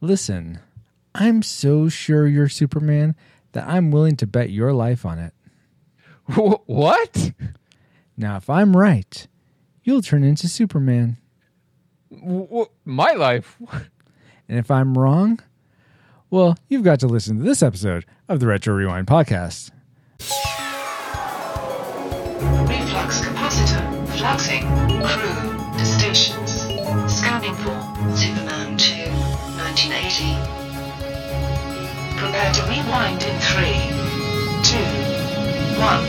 Listen, I'm so sure you're Superman that I'm willing to bet your life on it. Wh- what? Now, if I'm right, you'll turn into Superman. Wh- my life? And if I'm wrong, well, you've got to listen to this episode of the Retro Rewind podcast. Prepare to rewind in 3, 2, 1.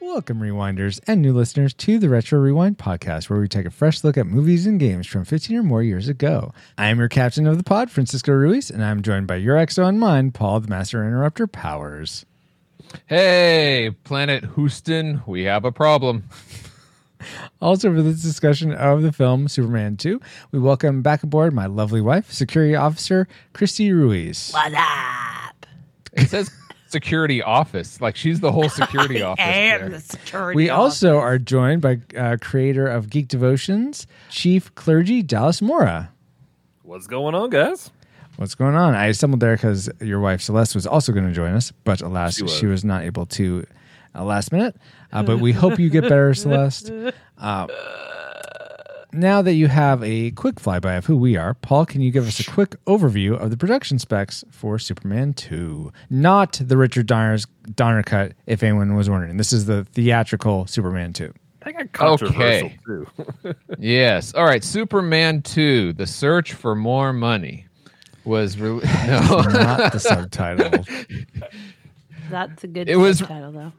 Welcome, Rewinders and new listeners, to the Retro Rewind podcast, where we take a fresh look at movies and games from 15 or more years ago. I am your captain of the pod, Francisco Ruiz, and I'm joined by your XO and mine, Paul the Master Interrupter Powers. Hey, Planet Houston, we have a problem. Also, for this discussion of the film Superman 2, we welcome back aboard my lovely wife, Security Officer Christy Ruiz. What up? It says security office. Like she's the whole security office. And there. the security. We officer. also are joined by uh, creator of Geek Devotions, Chief Clergy Dallas Mora. What's going on, guys? What's going on? I stumbled there because your wife Celeste was also going to join us, but alas, she She was, was. not able to uh, last minute. Uh, but we hope you get better, Celeste. Uh, now that you have a quick flyby of who we are, Paul, can you give us a quick overview of the production specs for Superman 2? Not the Richard Donner's Donner cut, if anyone was wondering. This is the theatrical Superman 2. I got controversial Okay. too. Yes. All right. Superman 2, The Search for More Money was re- no. Not the subtitle. That's a good It was- title, though.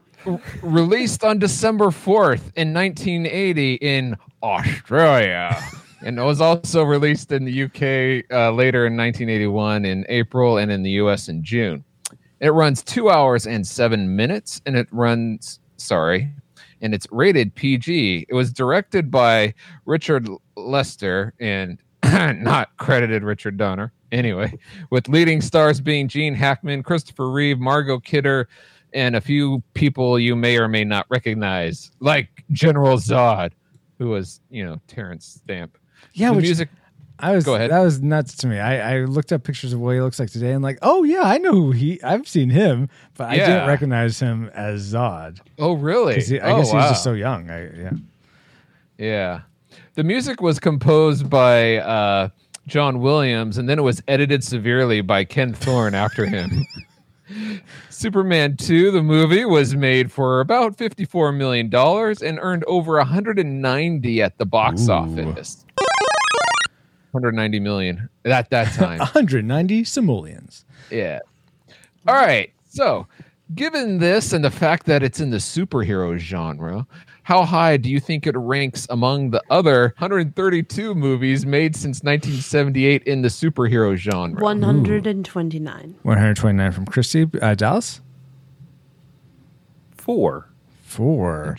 Released on December 4th in 1980 in Australia. And it was also released in the UK uh, later in 1981 in April and in the US in June. It runs two hours and seven minutes, and it runs, sorry, and it's rated PG. It was directed by Richard Lester and not credited Richard Donner. Anyway, with leading stars being Gene Hackman, Christopher Reeve, Margot Kidder, and a few people you may or may not recognize, like General Zod, who was, you know, Terence Stamp. Yeah, the which music. I was Go ahead. that was nuts to me. I, I looked up pictures of what he looks like today and like, oh yeah, I know who he. I've seen him, but I didn't recognize him as Zod. Oh, really? he- I oh, guess he was wow. just so young. I, yeah. Yeah. The music was composed by uh, John Williams, and then it was edited severely by Ken Thorne after him. Superman 2, the movie, was made for about $54 million and earned over 190 at the box Ooh. office. 190 million at that time. 190 simoleons. Yeah. All right. So, given this and the fact that it's in the superhero genre, how high do you think it ranks among the other 132 movies made since 1978 in the superhero genre? 129. 129 from Christy uh, Dallas. Four. Four.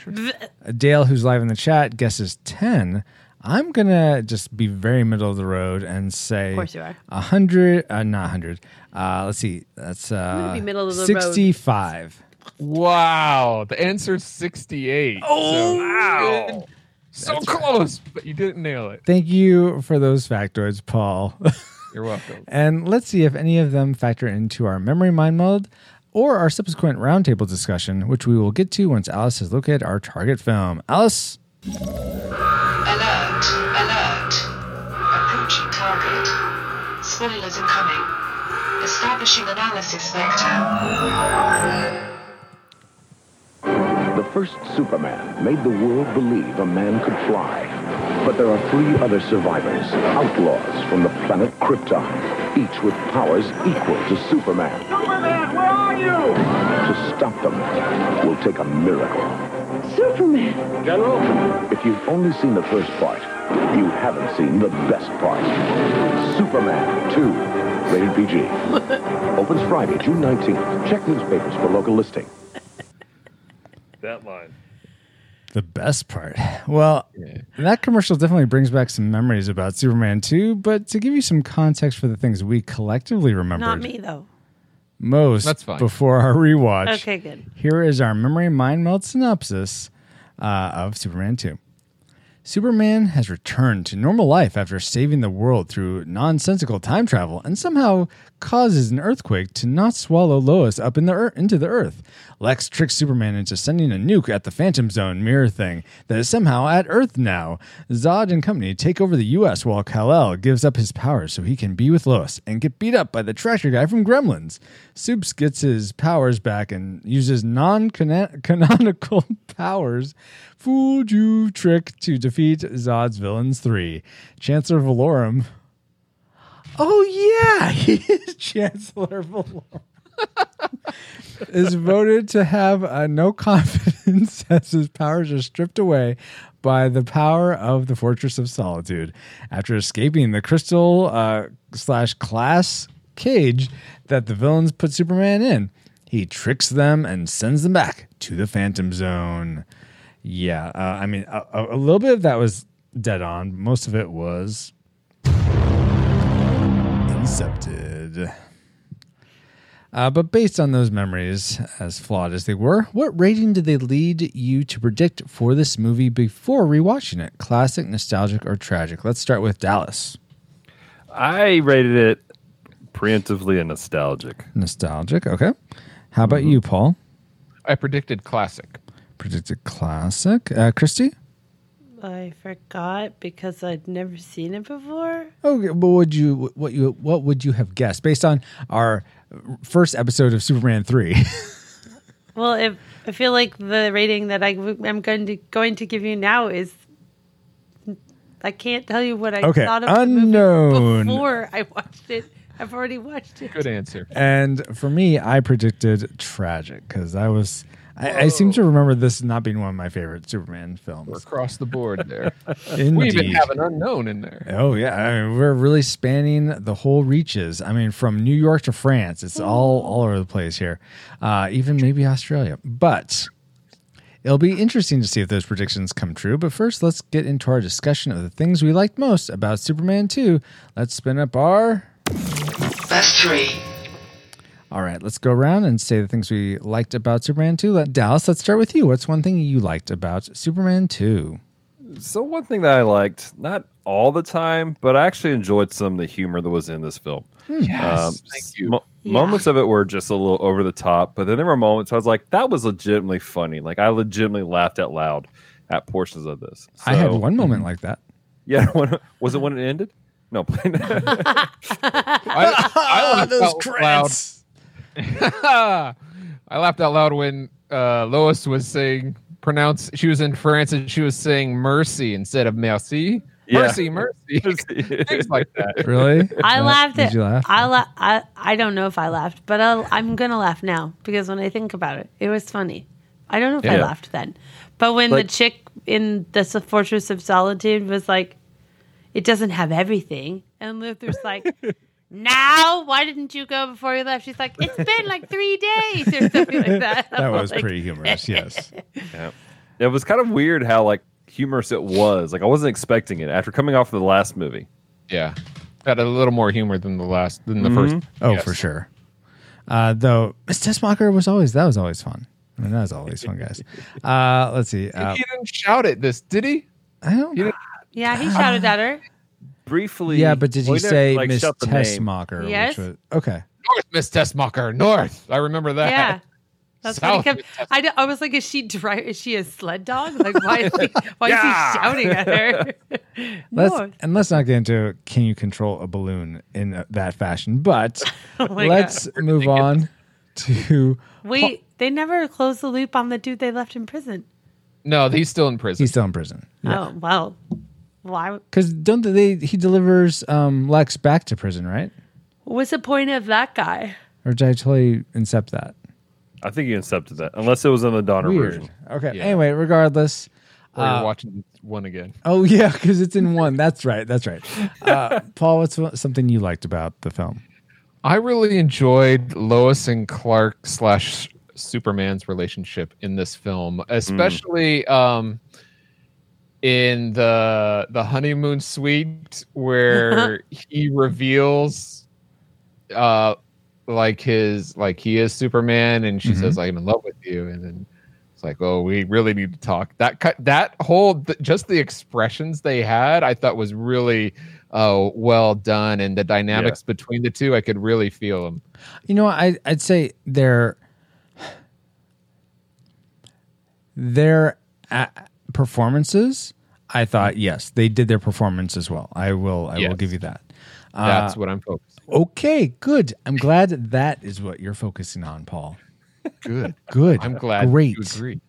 Dale, who's live in the chat, guesses 10. I'm gonna just be very middle of the road and say Of course you are. hundred, uh, not hundred. Uh, let's see, that's uh, gonna be middle of the road. sixty-five. Wow. The answer's 68. Oh, Wow. so close, but you didn't nail it. Thank you for those factoids, Paul. You're welcome. and let's see if any of them factor into our memory mind mode or our subsequent roundtable discussion, which we will get to once Alice has located our target film. Alice, Alert! Alert! Approaching target. Spoilers incoming. Establishing analysis vector. The first Superman made the world believe a man could fly. But there are three other survivors, outlaws from the planet Krypton, each with powers equal to Superman. Superman, where are you? To stop them will take a miracle. Superman. General? If you've only seen the first part, you haven't seen the best part. Superman 2, rated PG. Opens Friday, June 19th. Check newspapers for local listing. That line. the best part. Well, Yeah. that commercial definitely brings back some memories about Superman 2, but to give you some context for the things we collectively remember. Not me, though. most That's fine. before our rewatch. Okay, good. Here is our memory mind meld synopsis uh, of Superman 2. Superman has returned to normal life after saving the world through nonsensical time travel and somehow causes an earthquake to not swallow Lois up in the ear- into the earth. Lex tricks Superman into sending a nuke at the Phantom Zone mirror thing that is somehow at Earth now. Zod and company take over the US while Kal-El gives up his powers so he can be with Lois and get beat up by the tractor guy from Gremlins. Soups gets his powers back and uses non-canonical powers fooled you trick to defeat Zod's villains 3. Chancellor Valorum. Oh yeah, he is Chancellor Valorum. Is voted to have uh, no confidence as his powers are stripped away by the power of the Fortress of Solitude after escaping the crystal uh, slash class cage that the villains put Superman in. He tricks them and sends them back to the Phantom Zone. Yeah, uh, I mean, a, a little bit of that was dead on. Most of it was incepted. Uh, but based on those memories, as flawed as they were, what rating did they lead you to predict for this movie before rewatching it? Classic, nostalgic, or tragic? Let's start with Dallas. I rated it preemptively and nostalgic. Nostalgic, okay. How about you, Paul? I predicted classic. Predicted classic. Uh, Christy? I forgot because I'd never seen it before. Okay, but would you what you what would you have guessed based on our first episode of Superman three? Well, if I feel like the rating that I am going to going to give you now is, I can't tell you what I Okay, thought of the unknown. movie before I watched it. I've already watched it. Good answer. and for me, I predicted tragic because I was I, I seem to remember this not being one of my favorite Superman films. We're across the board there. We even have an unknown in there. Oh yeah, I mean, we're really spanning the whole reaches. I mean, from New York to France, it's all all over the place here. Uh, even maybe Australia, but it'll be interesting to see if those predictions come true. But first, let's get into our discussion of the things we liked most about Superman Two. Let's spin up our. Best three. All right, let's go around and say the things we liked about Superman 2. Let, Dallas, let's start with you. What's one thing you liked about Superman 2? So one thing that I liked, not all the time, but I actually enjoyed some of the humor that was in this film. Hmm. Yes, um, thank you. mo- Yeah. Moments of it were just a little over the top, but then there were moments I was like, that was legitimately funny. Like I legitimately laughed out loud at portions of this. I had one moment mm-hmm. like that. Yeah, when, was it when it ended? No, I, I laughed out loud. I laughed out loud when uh, Lois was saying pronounce. She was in France and she was saying mercy instead of merci. Yeah. Mercy, mercy, things like that. Really? I Uh, laughed Did at. you laugh? I, la- I I don't know if I laughed, but I'll, I'm gonna laugh now because when I think about it, it was funny. I don't know if I laughed then, but when Like- the chick in the Fortress of Solitude was like, "It doesn't have everything," and Luther's like. Now, why didn't you go before you left? She's like, it's been like three days or something like that. that I'm was like, pretty humorous, yes. Yeah. It was kind of weird how like humorous it was. Like I wasn't expecting it after coming off of the last movie. Yeah, had a little more humor than the last than the first. Oh, Yes. for sure. Uh, though, Miss Tessmacher was always, that was always fun. I mean, that was always fun, guys. Uh, let's see. Uh, he didn't shout at this, did he? I don't He. Yeah, he shouted at her. Briefly, Yeah, but did well, you say like, Miss shout. Tessmacher? Yes. Which was, okay. North, Miss Tessmacher, North. I remember that. Yeah. That's what he South kept. Miss Tess- I, d- I was like, is she dry? Is she a sled dog? Like, why is he, why Yeah. is he shouting at her? Let's North. and let's not get into can you control a balloon in uh, that fashion, but Oh let's move on to Wait, they never closed the loop on the dude they left in prison. No, he's still in prison. he's still in prison. Oh well, why? Because don't they? He delivers um, Lex back to prison, right? What's the point of that guy? Or did I totally incept that? I think you accepted that, unless it was in the Donner Weird. version. Okay. Yeah. Anyway, regardless. Or you're uh, watching one again. Oh yeah, because it's in one. That's right. That's right. Uh, Paul, what's something you liked about the film? I really enjoyed Lois and Clark slash Superman's relationship in this film, especially um, in the the honeymoon suite where he reveals uh like his like he is Superman and she says I'm in love with you and then It's like, oh, we really need to talk. That cut, that whole, th- just the expressions they had, I thought was really uh, well done, and the dynamics between the two, I could really feel them. You know, I I'd say their their uh, performances. I thought yes, they did their performance as well. I will I will give you that. That's Uh, what I'm focused. okay, good. I'm glad that, that is what you're focusing on, Paul. Good. Good. I'm glad Great. you agree.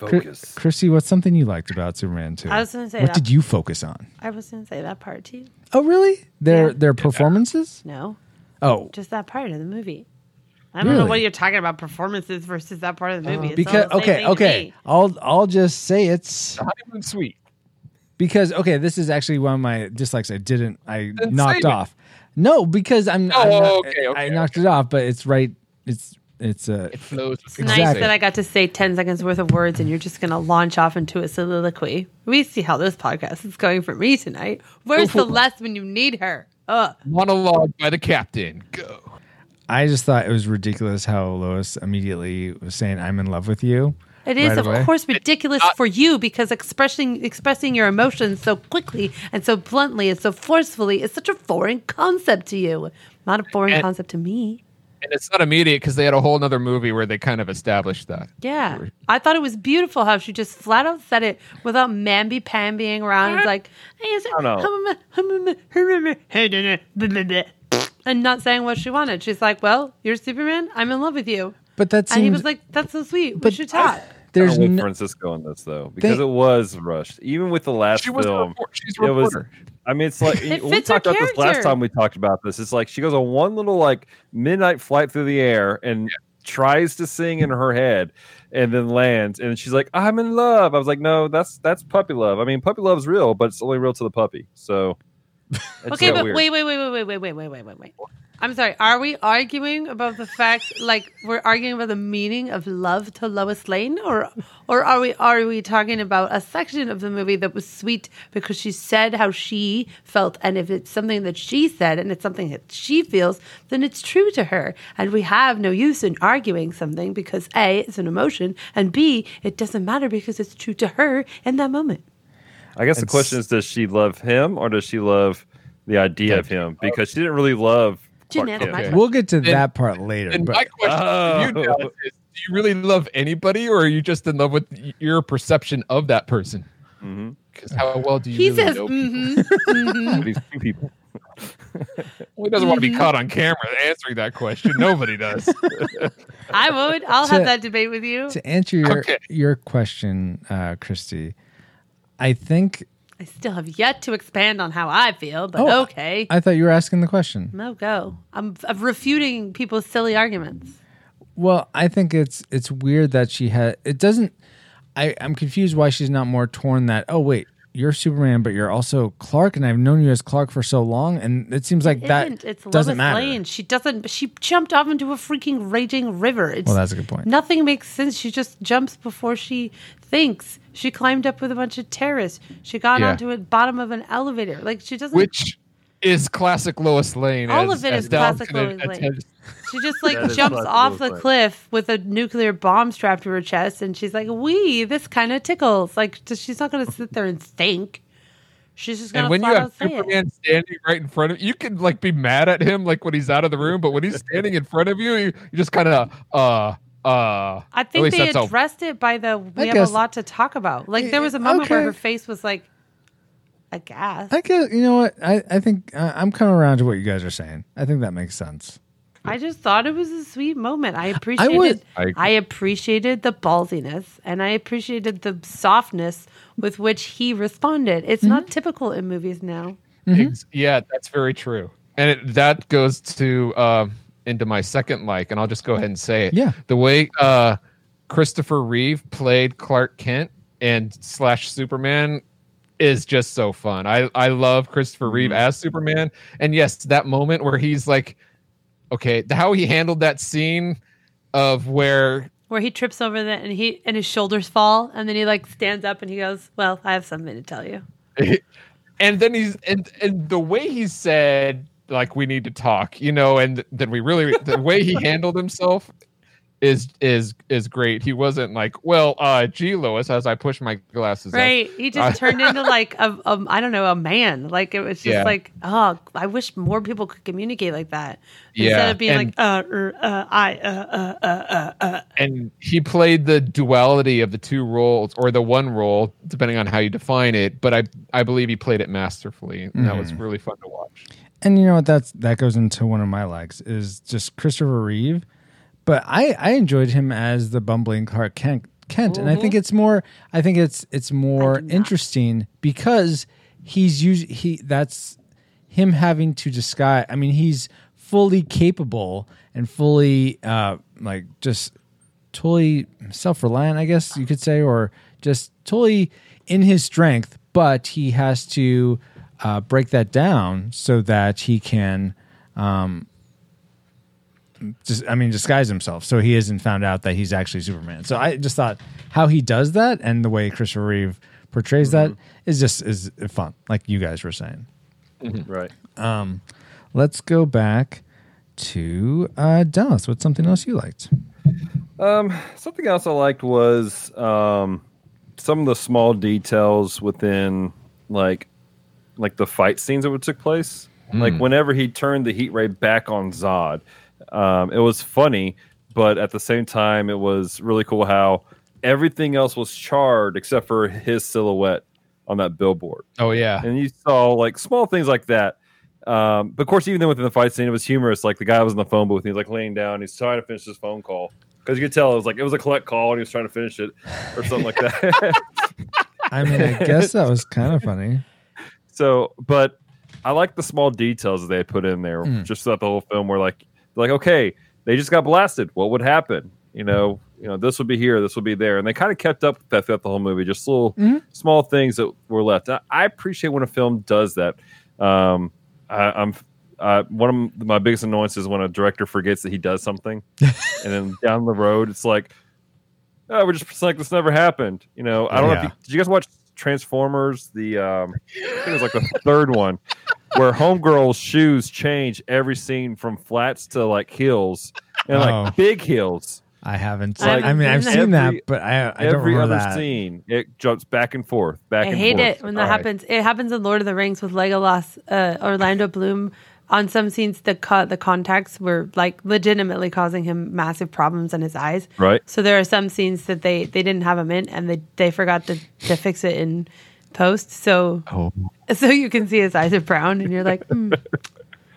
Chri- Focus. Chrissy, what's something you liked about Superman 2? I was gonna say what that. did you focus on? I was gonna say that part too. Oh, really? Their Yeah. their performances? No, Oh, just that part of the movie. I don't know what you're talking about performances versus that part of the movie. It's all because the okay, okay. I'll I'll just say it's The honeymoon suite. because okay, this is actually one of my dislikes. I didn't. I Then knocked save it. off. No, because I'm. Oh, I'm not- okay, okay, I knocked it off, but it's right. It's it's uh. It flows. It's Exactly. nice that I got to say 10 seconds worth of words and you're just going to launch off into a soliloquy. We see how this podcast is going for me tonight. Where's Celeste when you need her? Ugh. Monologue by the captain. Go. I just thought it was ridiculous how Lois immediately was saying, "I'm in love with you." It is, right of away. course, ridiculous for you because expressing expressing your emotions so quickly and so bluntly and so forcefully is such a foreign concept to you. Not a foreign And- concept to me. And it's not immediate because they had a whole nother movie where they kind of established that. Yeah. I thought it was beautiful how she just flat out said it without mamby pambying around. It's like, hey, is it, and not saying what she wanted. She's like, well, you're Superman. I'm in love with you. But that seems And he was like, that's so sweet. We But should talk. there's with no, Francisco in this though, because They- it was rushed. Even with the last She film, report- she's it was. I mean, it's like It we talked about this last time we talked about this. It's like she goes on one little like midnight flight through the air and tries to sing in her head, and then lands, and she's like, "I'm in love." I was like, "No, that's that's puppy love. I mean, puppy love's real, but it's only real to the puppy." So, it's Okay, but weird. wait, wait, wait, wait, wait, wait, wait, wait, wait, wait, wait. I'm sorry. Are we arguing about the fact, like we're arguing about the meaning of love to Lois Lane, or, or are we are we talking about a section of the movie that was sweet because she said how she felt, and if it's something that she said and it's something that she feels, then it's true to her, and we have no use in arguing something because a it's an emotion, and b it doesn't matter because it's true to her in that moment. I guess the question is, does she love him or does she love the idea of him? Because she didn't really love. Clark Didn't answer Kent. my we'll get to And- that part later. And but my question to you Oh. Dallas, is: Do you really love anybody, or are you just in love with your perception of that person? Because how well do you He really says, know people? mm-hmm. These two people. Well, he doesn't want to be caught on camera answering that question. Nobody does. I would. I'll To- have that debate with you. to answer your Okay. your question, uh, Christy, I think. I still have yet to expand on how I feel, but Oh, okay. I thought you were asking the question. no go. I'm, I'm refuting people's silly arguments. Well, I think it's it's weird that she had. It doesn't. I I'm confused why she's not more torn that. Oh wait, you're Superman, but you're also Clark, and I've known you as Clark for so long, and it seems like that Isn't. It's doesn't Lois matter. Lane. She doesn't. She jumped off into a freaking raging river. It's, Well, that's a good point. Nothing makes sense. She just jumps before she thinks. She climbed up with a bunch of terrorists. She got Yeah. onto the bottom of an elevator. Like she doesn't. Which is classic Lois Lane. All as- of it as is Dallas classic Lois Lane. attest. She just like jumps off the Lane. cliff with a nuclear bomb strapped to her chest, and she's like, "Wee, this kind of tickles." Like she's not going to sit there and think. She's just going And to when you flat have out say it. Superman standing right in front of you, you can like be mad at him like when he's out of the room, but when he's standing in front of you, you, you just kind of uh uh. I think they that's how- addressed it by the we I have guess- a lot to talk about. Like there was a moment where her face was like aghast. I guess you know what I I think uh, I'm coming around to what you guys are saying. I think that makes sense. I just thought it was a sweet moment. I appreciated would- I I, appreciated the ballsiness and I appreciated the softness with which he responded. It's Mm-hmm. not typical in movies now. Ex- Yeah, that's very true, and it, that goes to um into my second like, and I'll just go ahead and say it. Yeah. the way uh, Christopher Reeve played Clark Kent and slash Superman is just so fun. I I love Christopher Reeve mm-hmm. as Superman, and yes, that moment where he's like, okay, the- how he handled that scene of where Where he trips over the and he and his shoulders fall and then he like stands up and he goes, "Well, I have something to tell you." and then he's and and the way he said like we need to talk you know and then we really the way he handled himself is is is great. He wasn't like, well, uh, gee, Lois, as I push my glasses up. Right. He just turned into like a, a I don't know, a man. Like it was just Yeah. like, oh, I wish more people could communicate like that. Yeah, Instead of being and- like, uh, er, uh, I, uh, uh, uh, uh, uh. and he played the duality of the two roles or the one role depending on how you define it but i i believe he played it masterfully and that was really fun to watch And you know what? That's that goes into one of my likes is just Christopher Reeve. But I I enjoyed him as the bumbling Clark Kent. Kent, and I think it's more. I think it's it's more interesting because he's us he that's him having to disguise. I mean, he's fully capable and fully uh like just totally self-reliant i guess you could say or just totally in his strength but he has to uh, break that down so that he can um, just i mean disguise himself. So he isn't found out that he's actually superman. So i just thought how he does that and the way christopher reeve portrays that is just is fun like you guys were saying. Right. Um, let's go back to uh, dallas. What's something else you liked? Um, Something else I liked was um, some of the small details within like like the fight scenes that took place. Like whenever he turned the heat ray back on Zod, um, it was funny, but at the same time, it was really cool how everything else was charred except for his silhouette on that billboard. oh yeah and you saw like small things like that. Um, but of course, even then within the fight scene, it was humorous. Like the guy was in the phone booth, and he's like laying down, he's trying to finish his phone call because you could tell it was like it was a collect call, and he was trying to finish it or something like that. i mean i guess that was kind of funny so, but I like the small details that they put in there, just throughout the whole film. Where like, like okay, they just got blasted. What would happen? You know, you know, this would be here, this would be there, and they kind of kept up with that throughout the whole movie. Just little small things that were left. I, I appreciate when a film does that. Um, I, I'm uh, one of my biggest annoyances is when a director forgets that he does something, and then down the road it's like, oh, we're just like this never happened. You know, I don't know. If you, did you guys watch Transformers? The um, I think it was like the third one, where Homegirl's shoes change every scene from flats to like heels and like Oh. big heels. I haven't. I I, mean, I've haven't seen seen that, that. but I, I don't every remember other that. scene, it jumps back and forth, back I and hate forth. it when that All right. happens. It happens in Lord of the Rings with Legolas, uh, Orlando Bloom. On some scenes, the co- the contacts were like legitimately causing him massive problems in his eyes. Right. So there are some scenes that they they didn't have him in, and they they forgot to to fix it in post. So oh so you can see his eyes are brown, and you're like, hmm,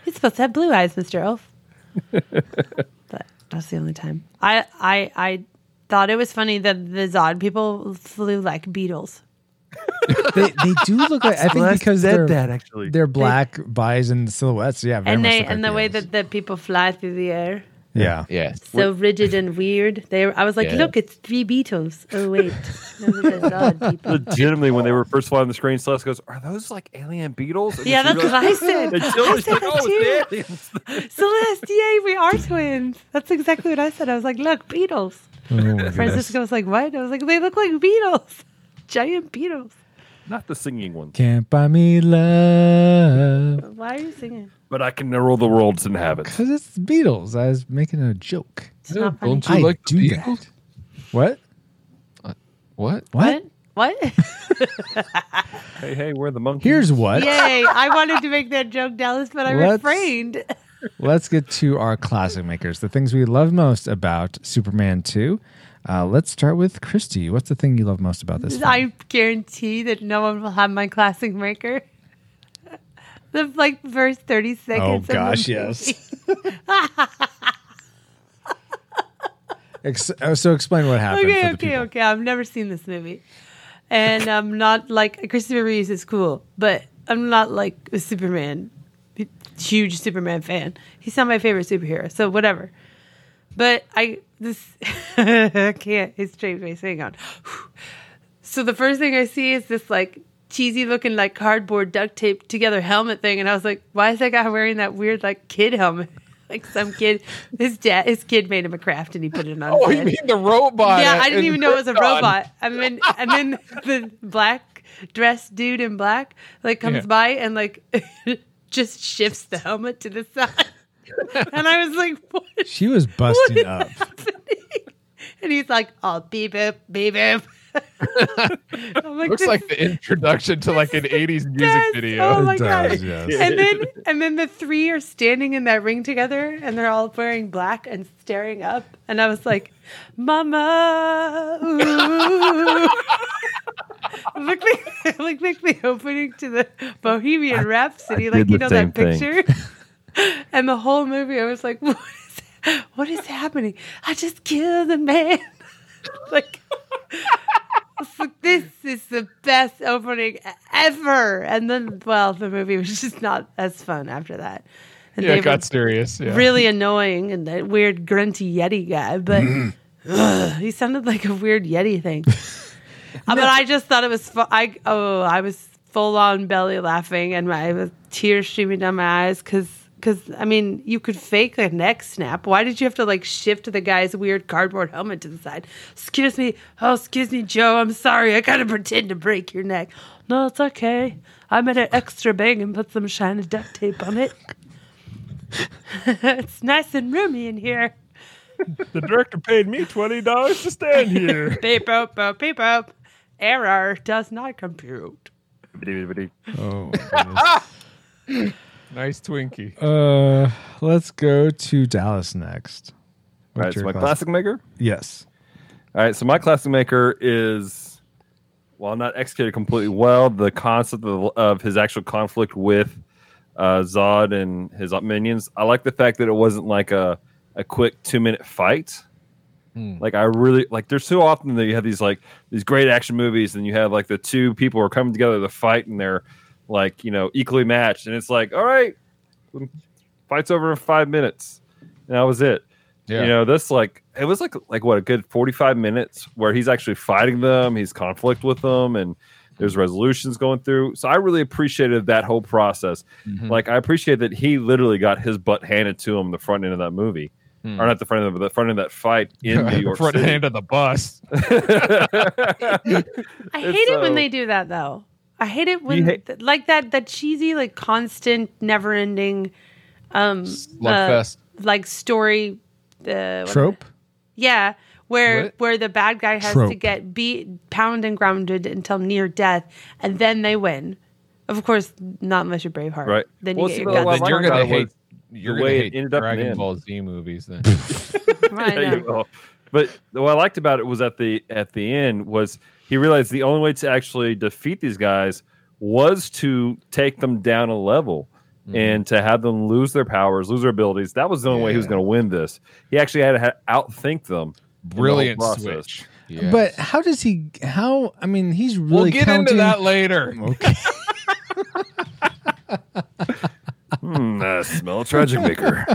he's supposed to have blue eyes, Mister Elf. but that's the only time. I I I thought it was funny that the Zod people flew like beetles. They, they do look like. I think Celeste because they're that, actually. they're black bodies and silhouettes. Yeah, very and much they look and like the way that the people fly through the air yeah, yes so rigid and weird. They i was like Yeah. look it's three beetles oh wait. Those are the Zod people. Legitimately, when they were first flying on the screen, Celeste goes, "Are those like alien beetles?" And yeah she that's what i said. And I Jill was said like, that "Oh, too. it's celeste yay we are twins. That's exactly what i said. I was like look beetles Oh francisco was like what? I was like they look like beetles giant beetles Not the singing ones, Can't buy me love why are you singing but I can rule the world's inhabitants. because it's the Beatles. I was making a joke. it's not funny don't you I like do the that. Beatles? Uh, what? what What? what Hey, hey, we're the Monkees. Here's what. yay i wanted to make that joke dallas but i Let's- refrained Let's get to our classic makers, the things we love most about Superman 2. Uh, let's start with Christy. What's the thing you love most about this? film? I guarantee that no one will have my classic maker. The like first thirty seconds. of the gosh, yes. Ex- oh, so explain what happened. Okay, okay, people. okay. I've never seen this movie, and I'm not like Christopher Reeves is cool, but I'm not like a Superman, huge Superman fan. He's not my favorite superhero, so whatever. But I this I can't. His straight face. Hang on. So the first thing I see is this like cheesy looking like cardboard duct tape together helmet thing, and I was like, why is that guy wearing that weird like kid helmet? Like some kid, his dad, his kid made him a craft and he put it on. oh you mean the robot Yeah, I didn't even know it was a robot. i mean and then the black dressed dude in black like comes Yeah. by and like just shifts the helmet to the side. And I was like, what is She was busting up. happening? and he's like, "Oh, beep boop, beep boop." I'm like, Looks like the introduction to like an 80s music Yes. video. Oh my It god! yes. And then and then the three are standing in that ring together, and they're all wearing black and staring up. And I was like, "Mama." Ooh. Look like, look like the opening to the Bohemian Rhapsody, like you know that thing. picture. And the whole movie, I was like, "What is, what is happening? I just killed a man!" like, like, this is the best opening ever. And then, well, the movie was just not as fun after that. And yeah, it got serious. Yeah. really annoying and that weird grunty Yeti guy, but ugh, he sounded like a weird Yeti thing. Uh, But I just thought it was fu- I oh I was full on belly laughing and my tears streaming down my eyes because because I mean you could fake a neck snap. Why did you have to like shift the guy's weird cardboard helmet to the side? Excuse me, oh excuse me, Joe. I'm sorry. I gotta pretend to break your neck. No, it's okay. I made an extra bang and put some shiny duct tape on it. it's nice and roomy in here. The director paid me $20 to stand here. Beep boop boop beep boop. Error does not compute. Oh, nice Twinkie. uh, let's go to Dallas next. All right, so my class- classic maker. Yes. All right, so my classic maker is, while not executed completely well, the concept of, of his actual conflict with uh, Zod and his minions. I like the fact that it wasn't like a, a quick two minute fight. Hmm. Like I really like. There's so often that you have these like these great action movies, and you have like the two people are coming together to fight, and they're like you know equally matched, and it's like all right, fights over in five minutes, and that was it. Yeah. You know, this like it was like like what a good forty five minutes where he's actually fighting them, he's conflict with them, and there's resolutions going through. So I really appreciated that whole process. Mhm. Like I appreciate that he literally got his butt handed to him the front end of that movie, Hmm. or not the front end, but the front end of that fight in New York Front City. hand of the bus. I hate it when they do that though. I hate it when hate- th- like that that cheesy like constant never ending um uh, like story uh, what- Trope? Yeah, where What? where the bad guy has to get beat, pound and grounded until near death, and then they win. Of course, not unless you're Braveheart. Right. Then you well, get your well, guts. Then you're gonna hate. was You're the gonna way it hate ended up Dragon end. Ball Z movies then. Right, Yeah, no. you will. But what I liked about it was at the at the end was he realized the only way to actually defeat these guys was to take them down a level Mm-hmm. and to have them lose their powers, lose their abilities. That was the only way he was going to win this. He actually had to outthink them. in the Brilliant process. switch. Yes. But how does he? How? I mean, he's really we'll get counting. into that later. Okay. Hmm, uh, smell tragic maker.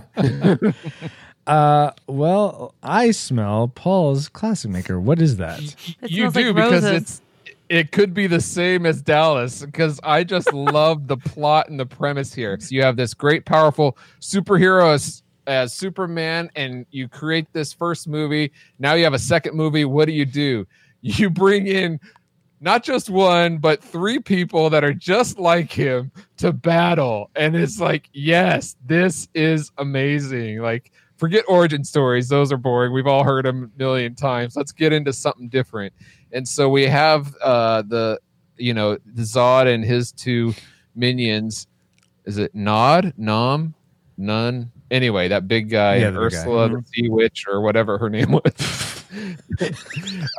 Uh, well, I smell Paul's classic maker. What is that? It you do like because it's it could be the same as Dallas because I just love the plot and the premise here. So you have this great, powerful superhero as, as Superman, and you create this first movie. Now you have a second movie. What do you do? You bring in not just one, but three people that are just like him to battle. And it's like, yes, this is amazing. Like, forget origin stories, those are boring. We've all heard them a million times. Let's get into something different. And so we have uh, the, you know, the Zod and his two minions. Is it Nod, Nom, None? Anyway, that big guy, Yeah, the big guy. Ursula the Sea Witch, or whatever her name was.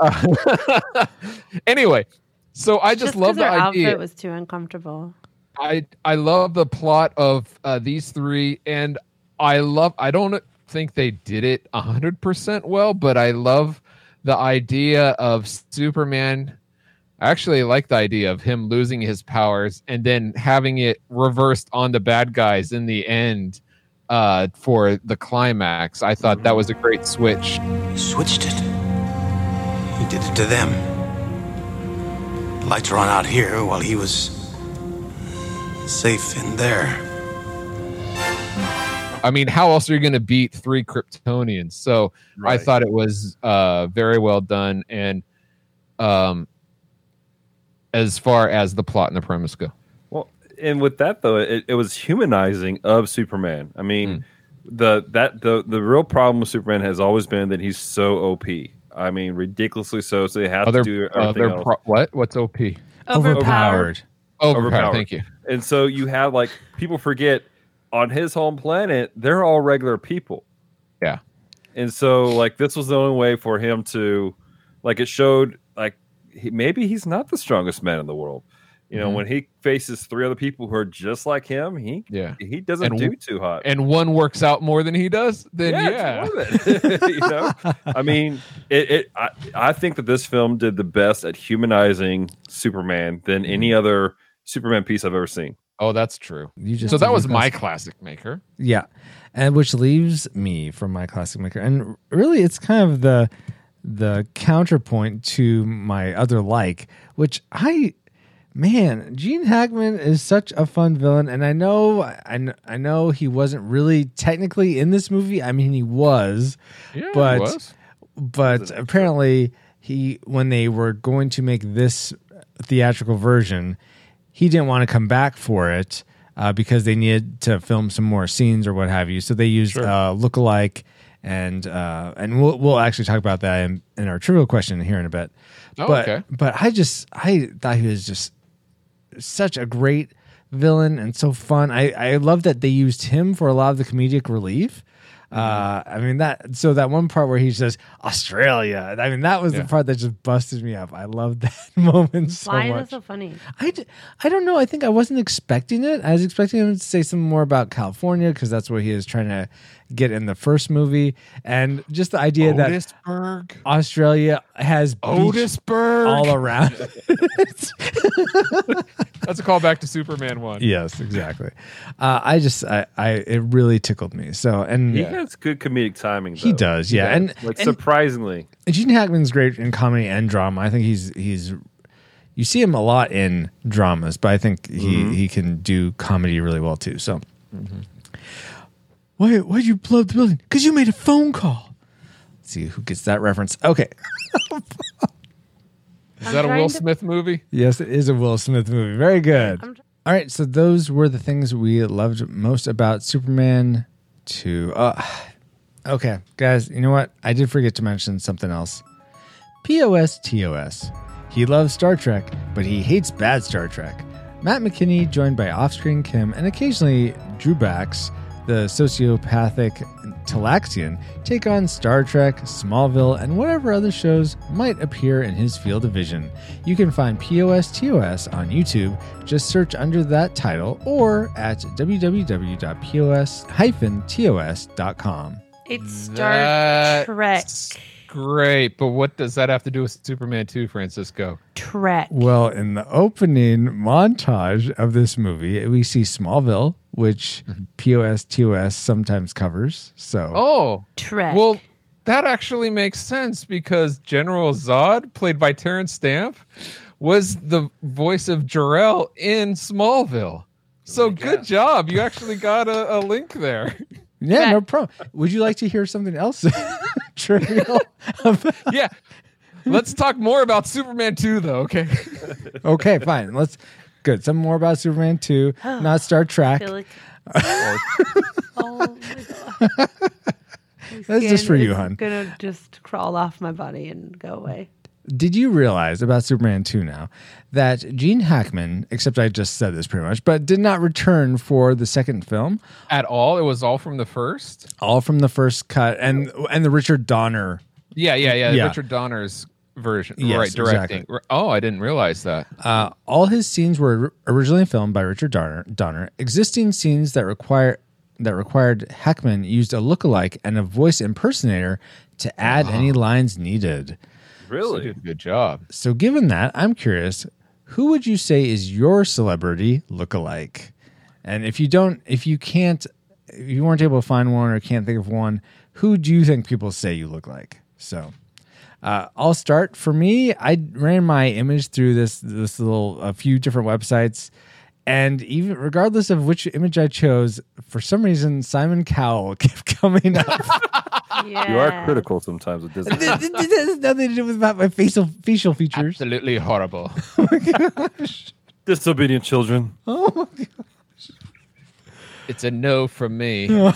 Uh, anyway, so I just, Just love 'cause the idea. outfit was too uncomfortable. I I love the plot of uh, these three, and I love. I don't think they did it hundred percent well, but I love the idea of Superman. I actually like the idea of him losing his powers and then having it reversed on the bad guys in the end uh, for the climax. I thought that was a great switch. He switched it. He did it to them. The lights were on out here while he was safe in there. I mean, how else are you going to beat three Kryptonians? So I thought it was uh, very well done, and um, as far as the plot and the premise go, Well, and with that though, it, it was humanizing of Superman. I mean, the that the the real problem with Superman has always been that he's so OP. I mean, ridiculously so. So they have they're, to do uh, everything they're else. pro- what? What's OP? Overpowered. Overpowered. Overpowered. Thank you. And so you have like people forget on his home planet, they're all regular people. Yeah. And so like this was the only way for him to like it showed like he, maybe he's not the strongest man in the world. You know, Mhm. when he faces three other people who are just like him, he Yeah. he doesn't And do too hot. And one works out more than he does. Then yeah. it's you know, I mean, it. it I, I think that this film did the best at humanizing Superman than any other Superman piece I've ever seen. Oh, that's true. You just So that was my classic- maker. Yeah, and which leaves me from my classic maker, and really, it's kind of the the counterpoint to my other like, which I, man, Gene Hackman is such a fun villain, and I know, I, I know he wasn't really technically in this movie. I mean, he was, Yeah, but was. but apparently he when they were going to make this theatrical version he didn't want to come back for it uh, because they needed to film some more scenes or what have you so they used uh, look-alike and uh, and we'll, we'll actually talk about that in, in our trivial question here in a bit Oh, but okay. but i just i thought he was just such a great villain and so fun. I, I love that they used him for a lot of the comedic relief. Uh, I mean that so that one part where he says Australia. I mean that was Yeah. the part that just busted me up. I love that moment so Why is much. that so funny? I, d- I don't know. I think I wasn't expecting it. I was expecting him to say something more about California because that's what he is trying to get in the first movie, and just the idea that Otisburg. Australia has beach Otisburg. all around. That's a callback to Superman one. yes, exactly. Uh, I just I, I it really tickled me. So and He Yeah. has good comedic timing. he does, yeah. And, like and surprisingly. Gene Hackman's great in comedy and drama. I think he's he's you see him a lot in dramas, but I think he he can do comedy really well too. So why why'd you blow up the building? Because you made a phone call. Let's see who gets that reference. Okay. Is that a Will to- Smith movie? Yes, it is a Will Smith movie. Very good. I'm tr- All right, so those were the things we loved most about Superman 2. Uh, okay, guys, you know what? I did forget to mention something else. POS TOS. He loves Star Trek, but he hates bad Star Trek. Matt McKinney, joined by Offscreen Kim and occasionally Drew Bax, the sociopathic Talaxian, take on Star Trek, Smallville, and whatever other shows might appear in his field of vision. You can find POS TOS on YouTube. Just search under that title or at www.pos-tos.com. It's Star That's Trek. Great, but what does that have to do with Superman 2, Francisco? Trek. Well, in the opening montage of this movie, we see Smallville, which mm-hmm. POS TOS sometimes covers. So, Oh, Trek. well, that actually makes sense because General Zod, played by Terence Stamp, was the voice of Jor-El in Smallville. So oh good job. You actually got a, a link there. yeah, no problem. Would you like to hear something else trivial? about- yeah. Let's talk more about Superman 2, though, okay? okay, fine. Let's. Good. Some more about Superman 2, not Star Trek. I feel like- oh, oh my god. That's just for Skin you, is hon. Gonna just crawl off my body and go away. Did you realize about Superman 2 now that Gene Hackman, except I just said this pretty much, but did not return for the second film? At all? It was all from the first? All from the first cut and and the Richard Donner Yeah, yeah, yeah. Yeah. Richard Donner's version. Yes, right, directing. exactly. Oh, I didn't realize that. Uh, all his scenes were originally filmed by Richard Donner. Donner. Existing scenes that require that required Hackman used a lookalike and a voice impersonator to add any lines needed. You Really? did a good job. So, given that, I'm curious, who would you say is your celebrity lookalike? And if you don't, if you can't, if you weren't able to find one or can't think of one, who do you think people say you look like? So, uh, I'll start. For me, I ran my image through this this little a few different websites, and even regardless of which image I chose, for some reason Simon Cowell kept coming up. Yeah. You are critical sometimes with Disney. this this has nothing to do with about my facial facial features. Absolutely horrible. My gosh! Disobedient children. Oh my gosh. It's a no from me.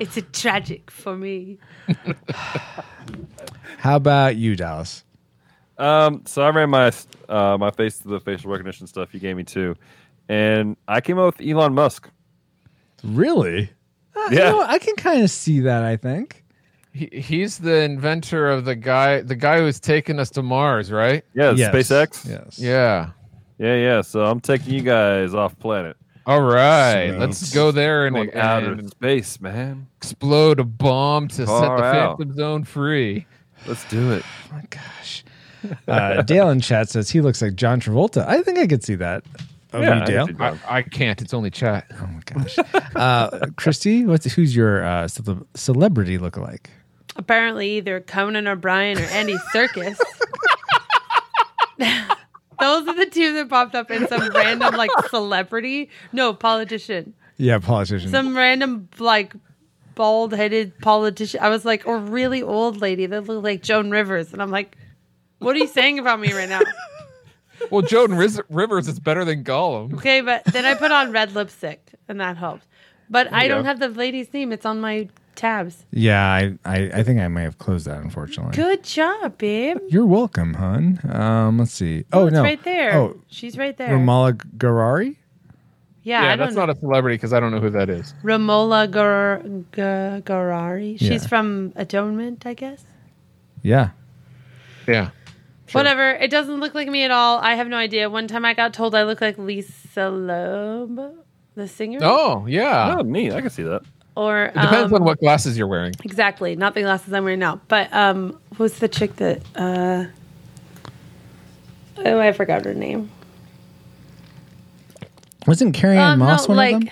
It's a tragic for me. How about you, Dallas? Um, so I ran my uh, my face to the facial recognition stuff you gave me too, and I came up with Elon Musk. Really? Uh, you Yeah. know, I can kind of see that. I think. He, he's the inventor of the guy, the guy who's taken us to Mars, right? Yeah, Yes. SpaceX. Yes. Yeah. yeah, yeah. So I'm taking you guys off planet, All right, Sweet. let's go there and, going out and of space, man. explode a bomb to set the out. Phantom Zone free. Let's do it. Oh my gosh. Uh, Dale in chat says he looks like John Travolta. I think I could see that. Oh, Yeah, you, I Dale. can see I, I can't. It's only chat. Oh my gosh. Uh, Christy, what's who's your uh, cele- celebrity lookalike? Apparently, either Conan O'Brien or Andy Serkis. Those are the two that popped up in some random like celebrity, no politician, Yeah, politician. some random like bald headed politician. I was like, or really old lady that looked like Joan Rivers, and I'm like, what are you saying about me right now? Well, Joan Riz- Rivers is better than Gollum. Okay, but then I put on red lipstick, and that helped. But I don't go. have the lady's name; it's on my tabs. yeah, I, I, I think I may have closed that. Unfortunately. Good job, babe. You're welcome, hun. Um, let's see. Oh, it's no, right there. Oh, she's right there. Romola Garari. yeah, Yeah, I that's don't not a celebrity because I don't know who that is. Romola Gar- Ga- Garari. She's Yeah. from Atonement, I guess. Yeah. Yeah. Whatever. It doesn't look like me at all. I have no idea. One time I got told I look like Lisa Loeb, the singer. Oh, yeah. Oh, neat. I can see that. Or It depends um, on what glasses you're wearing. Exactly. Not the glasses I'm wearing now. But um, who's the chick that? Uh, oh, I forgot her name. Wasn't Carrie Ann Um, Moss no, one like, of them?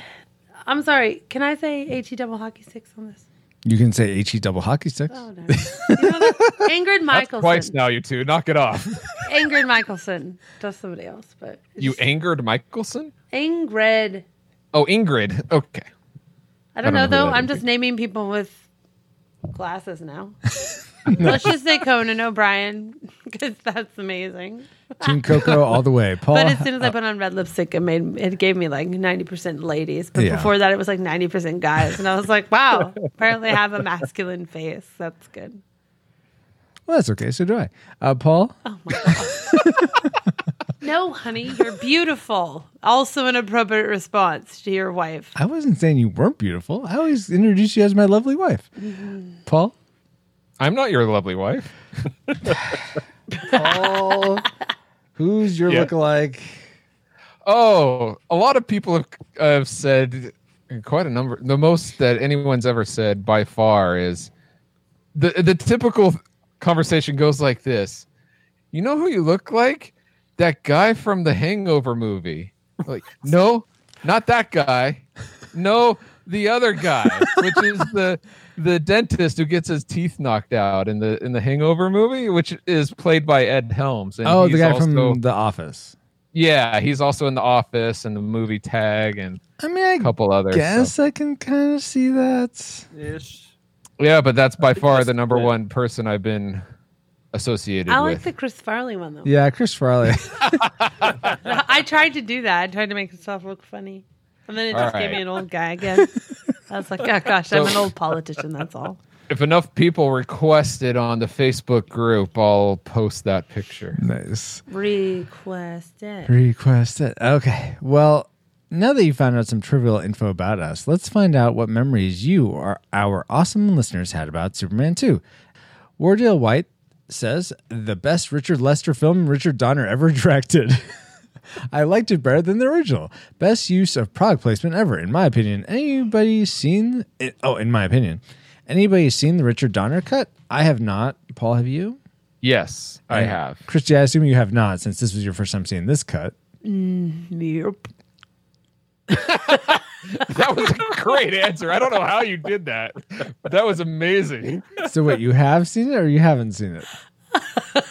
I'm sorry. Can I say he double hockey sticks on this? You can say He double hockey sticks. Oh no. You know Ingrid Michaelson. Twice now, you two. Knock it off. Ingrid Michaelson. That's somebody else, but you angered Michaelson? Ingrid. Oh, Ingrid. Okay. I don't I know don't know who though. I'm just naming people with glasses now. Let's just say Conan O'Brien because that's amazing. Team Coco all the way. Paul. But as soon as I put on red lipstick, it made it gave me like ninety percent ladies. But Yeah. before that, it was like ninety percent guys, and I was like, wow. Apparently, I have a masculine face. That's good. well, that's okay. So do I. Uh, Paul. Oh my god. No, honey, you're beautiful. Also, an appropriate response to your wife. I wasn't saying you weren't beautiful. I always introduce you as my lovely wife. Paul. I'm not your lovely wife. Paul. Who's your Yeah. lookalike? Oh, a lot of people have, have said quite a number. The most that anyone's ever said by far is the the typical conversation goes like this. You know who you look like? That guy from the Hangover movie. Like, no, not that guy. No, the other guy, which is the the dentist who gets his teeth knocked out in the in the Hangover movie, which is played by Ed Helms. And Oh, the guy also- from The Office. yeah, he's also in The Office and the movie Tag and I mean, I a couple others. so- guess I can kind of see that. Ish. Yeah, but that's by far the number it. one person I've been associated I like with. the Chris Farley one though. Yeah, Chris Farley. I tried to do that. I tried to make myself look funny, and then it just All gave me an old guy again. I was like, oh gosh, I'm an old politician. That's all. if enough people request it on the Facebook group, I'll post that picture. nice. Request it. Request it. Okay. Well, now that you found out some trivial info about us, let's find out what memories you or our awesome listeners had about Superman 2. Wardale White says, the best Richard Lester film Richard Donner ever directed. I liked it better than the original. Best use of product placement ever, in my opinion. Anybody seen it? Oh, in my opinion. Anybody seen the Richard Donner cut? I have not. Paul, have you? Yes, I And have. Christy, I assume you have not, since this was your first time seeing this cut. Mm, yep. That was a great answer. I don't know how you did that, but that was amazing. So wait, you have seen it or you haven't seen it?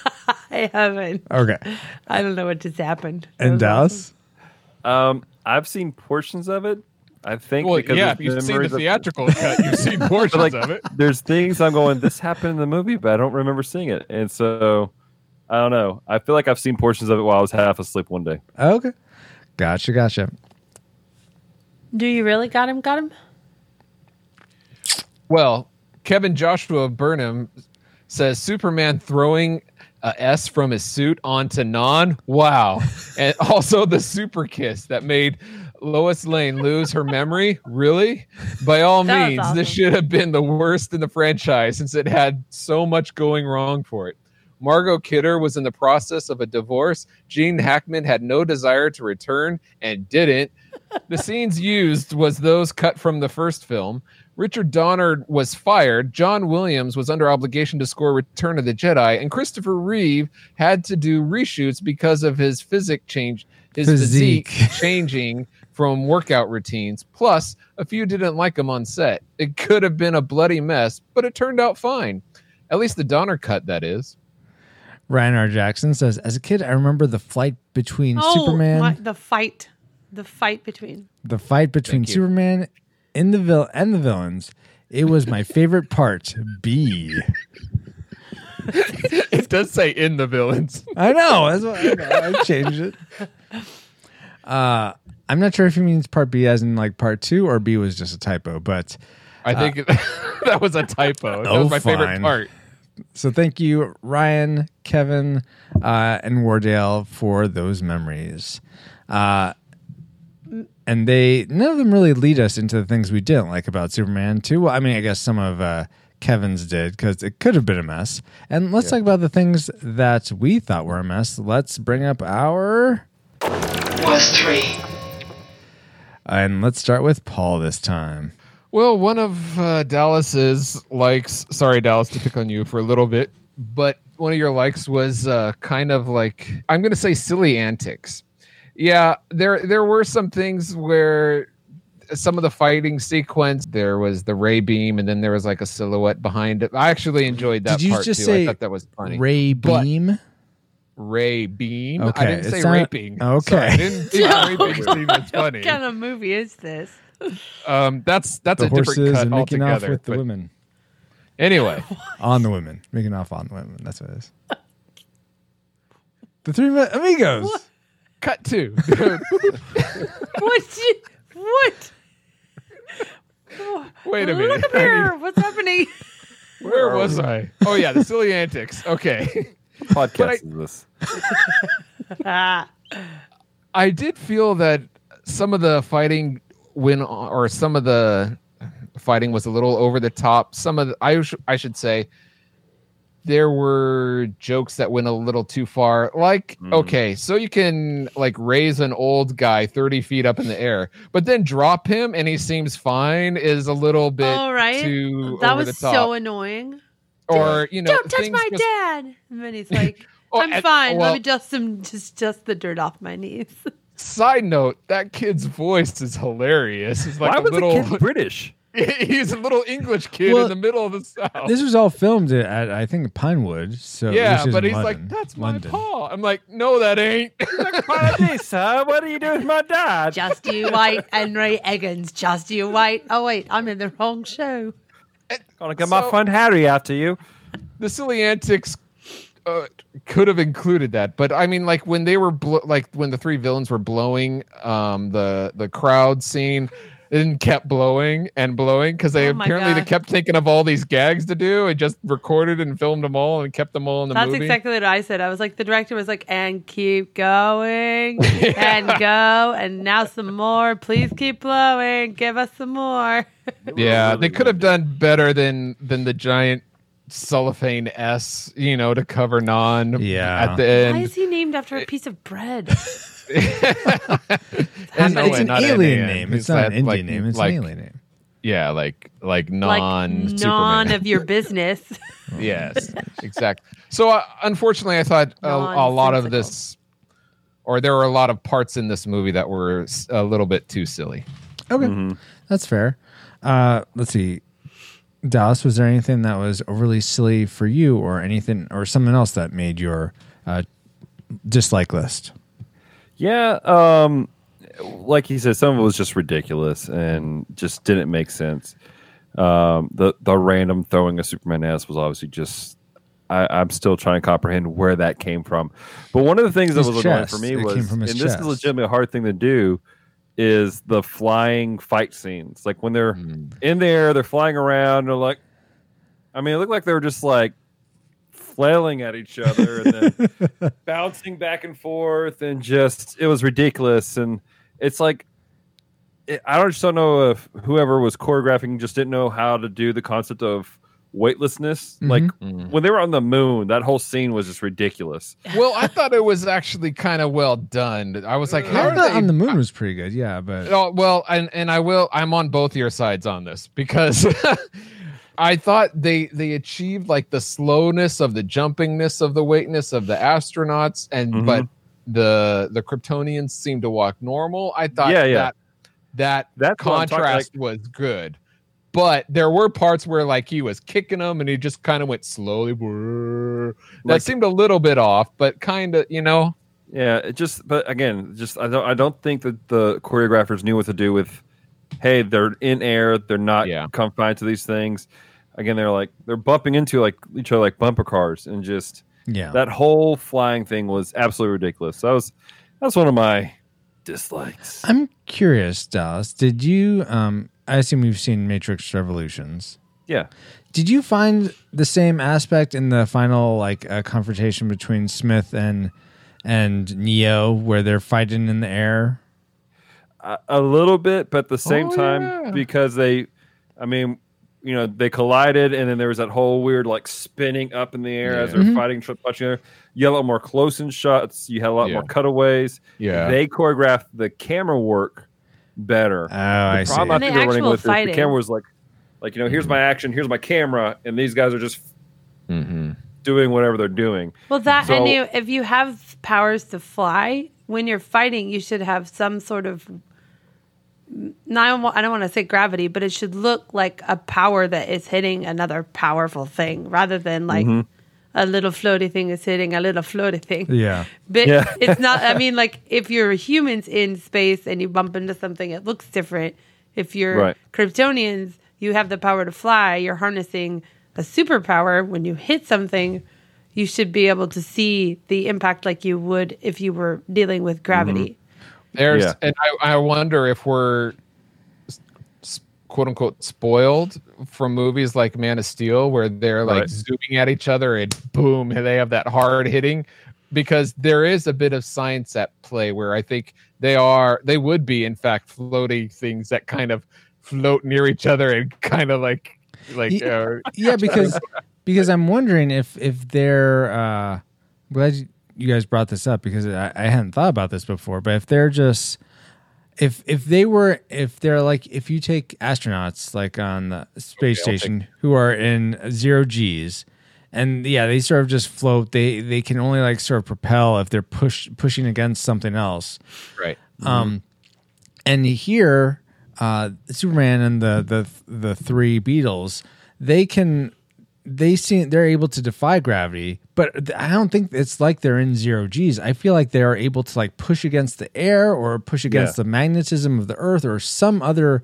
I haven't. Okay. I don't know what just happened. That And was Dallas? Um, I've seen portions of it. I think Well, because yeah, if there's you've seen the memories of- theatrical cut, you've seen portions like, of it. there's things I'm going. This happened in the movie, but I don't remember seeing it, and so I don't know. I feel like I've seen portions of it while I was half asleep one day. Okay. Gotcha, gotcha. Do you really got him? Got him? Well, Kevin Joshua Burnham says Superman throwing a S from his suit onto Non. Wow. and also the super kiss that made Lois Lane lose her memory. Really? By all That means, awesome. this should have been the worst in the franchise since it had so much going wrong for it. Margot Kidder was in the process of a divorce. Gene Hackman had no desire to return and didn't. The scenes used was those cut from the first film. Richard Donner was fired. John Williams was under obligation to score Return of the Jedi, and Christopher Reeve had to do reshoots because of his physic change, his Physique. physique changing from workout routines. Plus, a few didn't like him on set. It could have been a bloody mess, but it turned out fine. At least the Donner cut, that is. Ryan R. Jackson says, as a kid, I remember the flight between Oh, Superman, my- the fight, the fight between. the fight between Thank you. Superman in the vil- and the villains. It was my favorite part. B. It does say in the villains. I know. That's what I, know. I changed it. Uh, I'm not sure if he means part B as in like part two or B was just a typo, but I think that was a typo. That oh, was my favorite fine. part. So thank you, Ryan, Kevin, uh, and Wardale for those memories. Uh, and they none of them really lead us into the things we didn't like about Superman 2. Well, I mean, I guess some of uh, Kevin's did because it could have been a mess. And let's talk about the things that we thought were a mess. Let's bring up our Worst three. and let's start with Paul this time. Well, one of uh, Dallas's likes, sorry, Dallas, to pick on you for a little bit, but one of your likes was uh, kind of like, I'm going to say silly antics. Yeah, there there were some things where some of the fighting sequence, there was the ray beam, and then there was like a silhouette behind it. I actually enjoyed that Did you part just too. say I thought that was funny. Ray But- Beam. Ray beam. Okay, I didn't it say sound- raping. okay. Sorry, I didn't think raping seemed as funny. What kind of movie is this? Um, that's that's The a different cut and making off altogether. with the but women. Anyway, On the women. Making off on the women. That's what it is. The three Mi- amigos. Cut two. What? you- What? Wait a minute. Look up I here. What's happening? Where was I? Oh yeah, the silly antics. Okay. Podcast I- this? I did feel that some of the fighting went on, or some of the fighting was a little over the top. Some of the, I sh- I should say there were jokes that went a little too far. Like, Mm. okay, so you can like raise an old guy 30 feet up in the air, but then drop him and he seems fine is a little bit All right. too that over was the top. so annoying. or, you know, Don't touch my just- dad. And then he's like, Oh, I'm and- fine. well- Let me dust some, just dust the dirt off my knees. Side note, that kid's voice is hilarious. He's like Why a was little the kid British? he's a little English kid Well, in the middle of the South. This was all filmed at, I think, Pinewood. So yeah, but in he's like, that's my London. paw. I'm like, no, that ain't. hey, sir, what are you doing with my dad? just you wait, Henry Eggins. Just you wait. Oh wait, I'm in the wrong show. Gonna get my So- friend Harry after you. the silly antics uh, could have included that, but I mean, like when they were blo- like when the three villains were blowing um, the the crowd scene. And kept blowing and blowing because they Oh my apparently they kept thinking of all these gags to do and just recorded and filmed them all and kept them all in the That's movie. exactly what I said. I was like, the director was like, and keep going, and go, and now some more. Please keep blowing. Give us some more. Yeah, they could have done better than than the giant cellophane S, you know, to cover non. Yeah. at the Why end. is he named after a piece of bread? And It's an not alien N-A-N. name. It's Is not that an Indian like- name. It's like, an alien name. Yeah, like like like non none of your business. yes, exactly. So uh, unfortunately, I thought a, a lot of this, or there were a lot of parts in this movie that were a little bit too silly. Okay, that's fair. Uh, let's see, Dallas. Was there anything that was overly silly for you, or anything, or something else that made your uh, dislike list? Yeah, um, like he said, some of it was just ridiculous and just didn't make sense. Um, the the random throwing a Superman S was obviously just. I, I'm still trying to comprehend where that came from. But one of the things His that was annoying for me It was, and this is legitimately a hard thing to do. is the flying fight scenes. Like when they're Mm. in there, they're flying around. They're like, I mean, it looked like they were just like flailing at each other and then bouncing back and forth, and just it was ridiculous. And it's like, it, I don't just don't know if whoever was choreographing just didn't know how to do the concept of weightlessness. Like Mhm. when they were on the moon, that whole scene was just ridiculous. Well, I thought it was actually kind of well done. I was like, how I thought they on the moon was pretty good. Yeah, but Oh, well, and and I will. I'm on both your sides on this because I thought they they achieved like the slowness of the jumpingness of the weightness of the astronauts, and Mhm. but the the Kryptonians seemed to walk normal. I thought Yeah, yeah. that that That's I'm talking- contrast was good. But there were parts where like he was kicking them and he just kind of went slowly. That Like- seemed a little bit off, but kind of, you know, Yeah, it just but again, just I don't I don't think that the choreographers knew what to do with hey, they're in air, they're not Yeah. confined to these things. Again, they're like they're bumping into like each other like bumper cars and just yeah. that whole flying thing was absolutely ridiculous. That was that's one of my dislikes. I'm curious, Dallas. Did you? Um, I assume you've seen Matrix Revolutions. Yeah. Did you find the same aspect in the final like uh, confrontation between Smith and and Neo, where they're fighting in the air? A, a little bit, but at the same Oh, time, yeah. because they, I mean, you know, they collided, and then there was that whole weird like spinning up in the air as they're Mhm. fighting, tr- touching there. You had a lot more close in shots. You had a lot more cutaways. yeah. They choreographed the camera work better. Oh, I the see. I And think the they're running actual with is the camera was like, like you know, here's my action, here's my camera, and these guys are just hmm doing whatever they're doing. Well, that So- and you, if you have powers to fly, when you're fighting, you should have some sort of. Not, I don't wa- I don't want to say gravity, but it should look like a power that is hitting another powerful thing, rather than like Mm-hmm. a little floaty thing is hitting a little floaty thing. Yeah. But Yeah. it's not. I mean, like if you're humans in space and you bump into something, it looks different. If you're Right. Kryptonians, you have the power to fly. You're harnessing a superpower. When you hit something, you should be able to see the impact like you would if you were dealing with gravity. There's, Yeah. and I, I wonder if we're quote unquote spoiled from movies like Man of Steel, where they're like Right. zooming at each other and boom, they have that hard hitting. Because there is a bit of science at play where I think they are, they would be in fact floating things that kind of float near each other and kind of like, like, Ye- uh, yeah, because because I'm wondering if if they're. Uh, glad you- you guys brought this up because I, I hadn't thought about this before. But if they're just if if they were if they're like if you take astronauts like on the space Okay, station who are in zero g's and yeah they sort of just float they they can only like sort of propel if they're push pushing against something else right. um, and here, uh, Superman and the the the three Beatles, they can they seem they're able to defy gravity, but I don't think it's like they're in zero G's. I feel like they are able to like push against the air or push against Yeah. the magnetism of the Earth or some other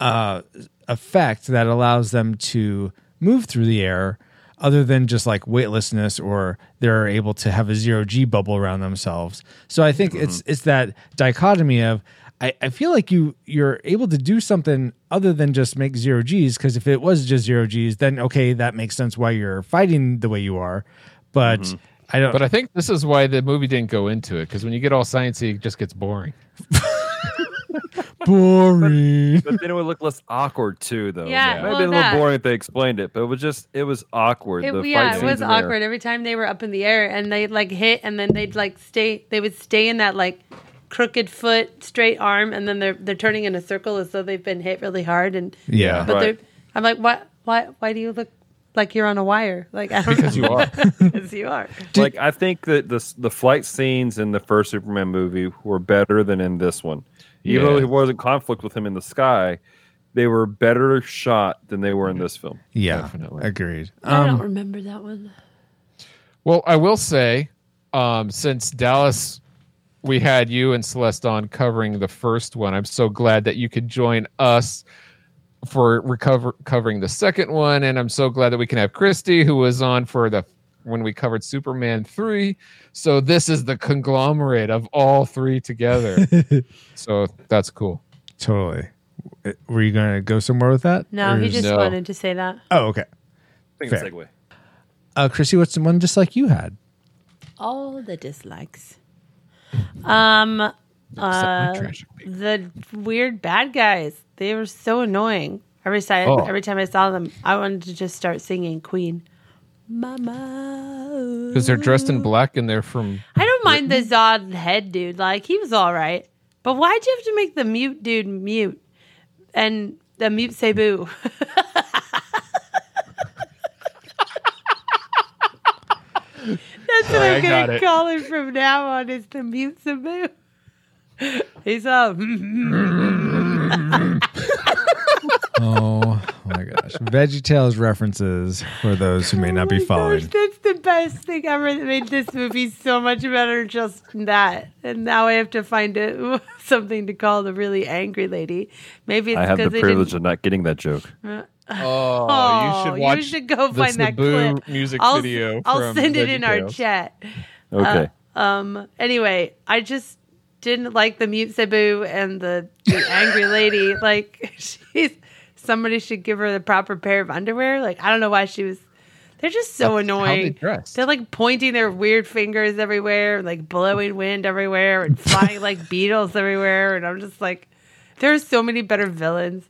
uh, effect that allows them to move through the air other than just like weightlessness or they're able to have a zero g bubble around themselves so i think it's it's that dichotomy of I, I feel like you you're able to do something other than just make zero g's because if it was just zero g's then okay that makes sense why you're fighting the way you are but mm-hmm. i don't But I think this is why the movie didn't go into it because when you get all sciencey, it just gets boring. boring But then it would look less awkward too, though. Yeah, it might well, have been a little that- boring if they explained it, but it was just it was awkward. It, the yeah, fight it was in there. awkward every time they were up in the air and they'd like hit and then they'd like stay. They would stay in that like crooked foot, straight arm, and then they're they're turning in a circle as though they've been hit really hard. And yeah but Right. they're, I'm like, what? Why? Why do you look like you're on a wire? Like I don't Because you are. because you are. like I think that the the flight scenes in the first Superman movie were better than in this one. Even though Yeah. there wasn't conflict with him in the sky, they were better shot than they were in this film. yeah Definitely. agreed I don't um, remember that one. Well, I will say, um, since Dallas, we had you and Celeste on covering the first one. I'm so glad that you could join us for recover covering the second one, and I'm so glad that we can have Christy, who was on for the when we covered Superman 3. So this is the conglomerate of all three together. so that's cool. Totally. Were you going to go somewhere with that? No, Or he just No. wanted to say that. Oh, okay. Fair. segue. Uh, Chrissy, what's the one just like you had? All the dislikes. Um, uh, the weird bad guys. They were so annoying. Every time, Oh. every time I saw them, I wanted to just start singing Queen. Mama. Because they're dressed in black and they're from. I don't mind the Zod head dude. Like he was all right, but why'd you have to make the mute dude mute and the mute Cebu? That's what Sorry, I I'm got gonna call him from now on. Is the mute Cebu? He's all. Oh my gosh. VeggieTales references for those who may not Oh be my following. gosh, that's the best thing ever that made this movie so much better. Just that, and now I have to find a, something to call the really angry lady. Maybe it's I have the because they privilege didn't. of not getting that joke. Uh, Oh, Oh, you should watch You should go the find that Cebu clip. music I'll, video. I'll from send it in our chat. Okay. Um. Anyway, I just didn't like the mute Cebu and the, the angry lady. Like she's somebody should give her the proper pair of underwear. Like I don't know why she was. They're just so How they annoying. They're like pointing their weird fingers everywhere, like blowing wind everywhere, and flying like beetles everywhere. And I'm just like, there are so many better villains.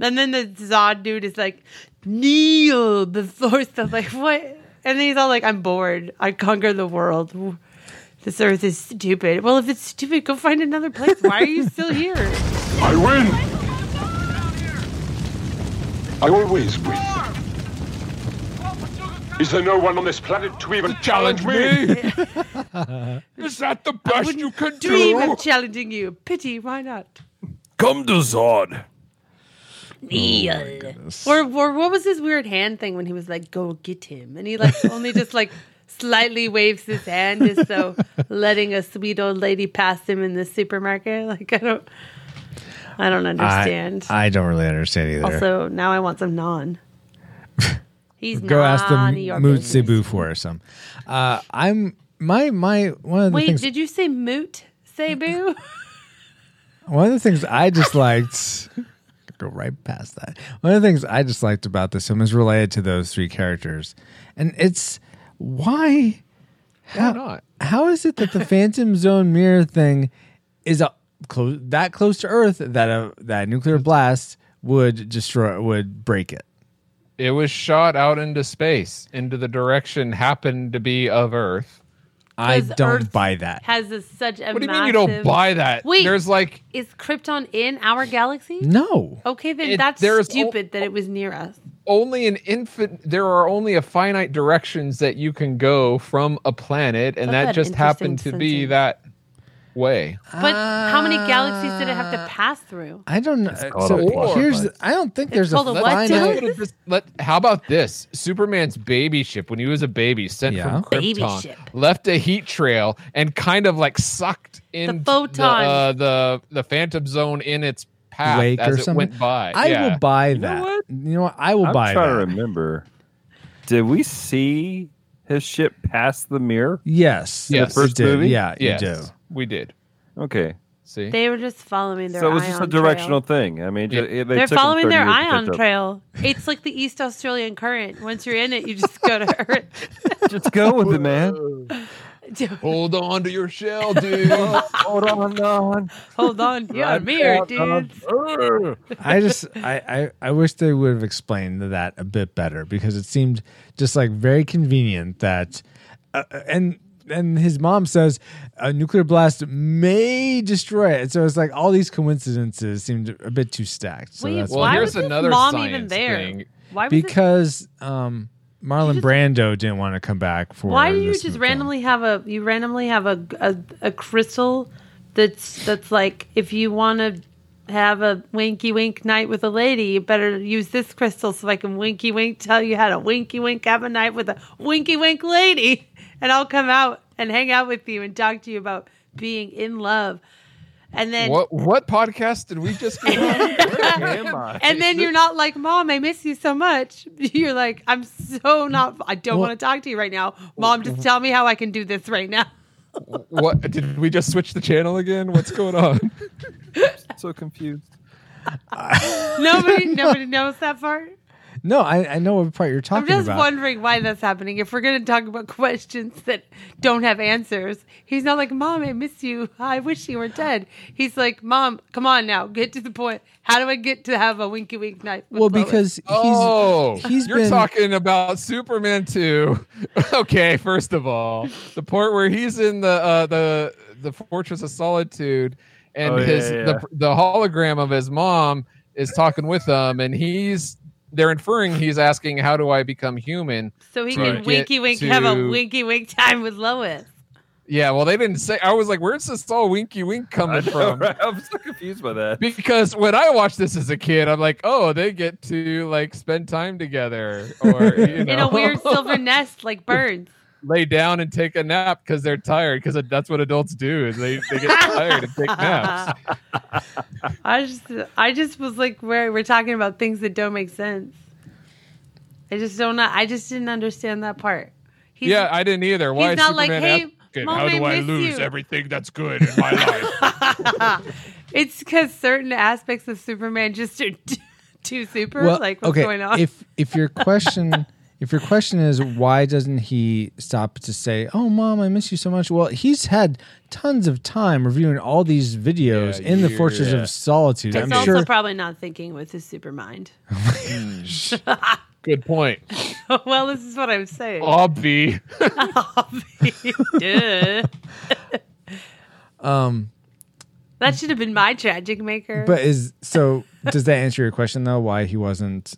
And then the Zod dude is like, kneel before stuff. Like, what? And then he's all like, I'm bored. I conquer the world. This earth is stupid. Well, if it's stupid, go find another place. Why are you still here? I win! I always win. Is there no one on this planet to even challenge me? Is that the best you can Dream do? of challenging you. Pity, why not? Come to Zod. Or, or what was his weird hand thing when he was like, "Go get him," and he like only just like slightly waves his hand as though letting a sweet old lady pass him in the supermarket. Like I don't, I don't understand. I, I don't really understand either. also, now I want some naan. He's Go ask the Moot business. Cebu for some. Uh, I'm my my one of the Wait, things did you say moot Cebu? one of the things I disliked go right past that. One of the things I disliked about this film is related to those three characters. And it's why Why not? how is it that the Phantom Zone mirror thing is a close that close to Earth that a that nuclear blast would destroy would break it? It was shot out into space, into the direction happened to be of Earth. I 'Cause don't Earth buy that. Has a, such a What do you massive... mean you don't buy that? Wait. There's like Is Krypton in our galaxy? No. Okay, then It- that's there's stupid that it was near us. only an infant there are only a finite directions that you can go from a planet and That's that an just happened interesting to be sentence. that way. But how many galaxies did it have to pass through? I don't know. called So a here's device. I don't think there's a a what, finite Let's just- let- how about this? Superman's baby ship, when he was a baby, sent Yeah. from Baby Krypton, ship. left a heat trail and kind of like sucked in photon. the, uh, the the Phantom Zone in its path wake as or it something. went by. I Yeah. will buy know that. what? You know what? I will buy it. I'm trying that. to remember. Did we see his ship pass the mirror? Yes. In the first did. movie? Yeah, Yes, you do. We did. Okay. See, They were just following their so it was just a directional trail. thing. I mean, Yeah. ju- they They're took following their years to catch ion trail. It's like the East Australian current. Once you're in it, you just go to Earth. Just go with it, man. hold on to your shell, dude. Hold on, on. Hold on, you're a mirror, dude. I just I, I I wish they would have explained that a bit better because it seemed just like very convenient that uh, and and his mom says a nuclear blast may destroy it. So it's like all these coincidences seemed a bit too stacked. So Wait, that's Well, why here's was his another mom even there? thing. Why was it- because um Marlon just- Brando didn't want to come back for Why do you this just film. randomly have a you randomly have a a, a crystal that's that's like if you want to have a winky wink night with a lady, you better use this crystal so I can winky wink tell you how to winky wink have a night with a winky wink lady, and I'll come out and hang out with you and talk to you about being in love. and then What what podcast did we just get on? Am I? and then you're not like, Mom, I miss you so much. You're like, I'm so not. I don't Well- want to talk to you right now, Mom. Just tell me how I can do this right now. what did we just switch the channel again? What's going on? so confused. Nobody, nobody knows that part. No, I, I know what part you're talking about. I'm just about. wondering why that's happening. If we're going to talk about questions that don't have answers, he's not like, Mom, I miss you. I wish you were dead. He's like, Mom, come on now, get to the point. How do I get to have a winky wink night? with well, Lois?" because he's oh, he's you're been- talking about Superman 2. okay, first of all, the part where he's in the uh, the the Fortress of Solitude and Oh, yeah, his yeah, The, the hologram of his mom is talking with him and he's they're inferring he's asking how do I become human? so he can winky wink have a to- winky wink time with Lois. Yeah, well they didn't say I was like where's this all winky wink I coming know, from? right? I'm so confused by that. because when I watched this as a kid, I'm like, oh, they get to like spend time together, or you know, In a weird silver nest like birds. Lay down and take a nap because they're tired. Because that's what adults do is they, they get tired and take naps. I just I just was like where we're talking about things that don't make sense. I just don't know. I just didn't understand that part. He's, yeah, I didn't either. Why he's is not like, Superman hey, Mom, how do I I lose you." everything that's good in my life? it's because certain aspects of Superman just are too, too super. well, like what's okay. going on? If if your question if your question is why doesn't he stop to say, "Oh, mom, I miss you so much"? Well, he's had tons of time reviewing all these videos Yeah, in the years. Fortress Yeah. of Solitude. He's I'm also sure. probably not thinking with his super mind. good point. well, this is what I'm saying. Obvi. Duh. um, That should have been my tragic maker. but is so? does that answer your question though? Why he wasn't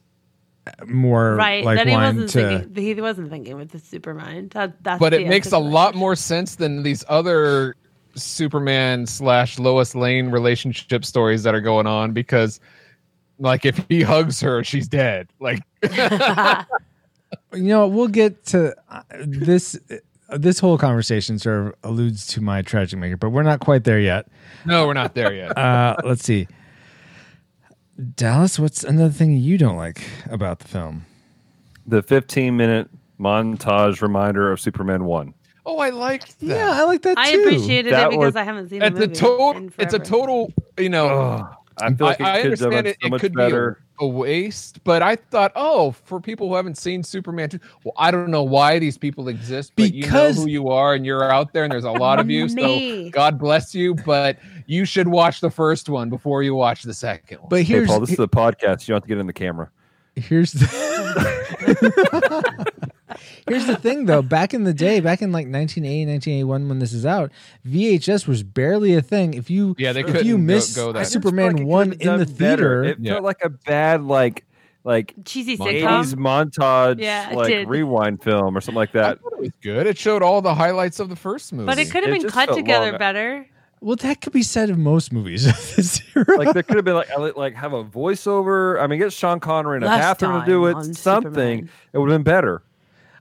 more right, like that he wasn't to? thinking. He wasn't thinking with his super mind. That, that's but the it makes a lot more sense than these other Superman slash Lois Lane relationship stories that are going on because, like, if he hugs her, she's dead. Like, you know, we'll get to uh, this. uh, This whole conversation sort of alludes to my tragic maker, but we're not quite there yet. no, we're not there yet. Uh, let's see. Dallas, what's another thing you don't like about the film? The 15 minute montage reminder of Superman 1. Oh, I liked that. Yeah, I like that too. I appreciated That it because was- I haven't seen the It's a movie. total. in It's a total. You know, Oh, I feel like it I, I could understand it. so It much could better. be a, a waste, but I thought, oh, for people who haven't seen Superman 2, well, I don't know why these people exist, but Because- you know who you are, and you're out there, and there's a lot of you. So God bless you, but you should watch the first one before you watch the second one. But Hey, Paul, this is a podcast. You don't have to get in the camera. here's the here's the thing though. Back in the day, back in like 1980, 1981, when this is out, VHS was barely a thing. If you Yeah, they if couldn't you go- miss go that. Superman like one in the done better. theater, It Yeah. felt like a bad like like cheesy Montage. sitcom. 80s montage Yeah, like did. rewind film or something like that. thought it was good. It showed all the highlights of the first movie. But it could have been cut together long. better. well, that could be said of most movies of this era. like there could have been like like have a voiceover. I mean, get Sean Connery in a Last bathroom to do it. Something. Superman. It would have been better.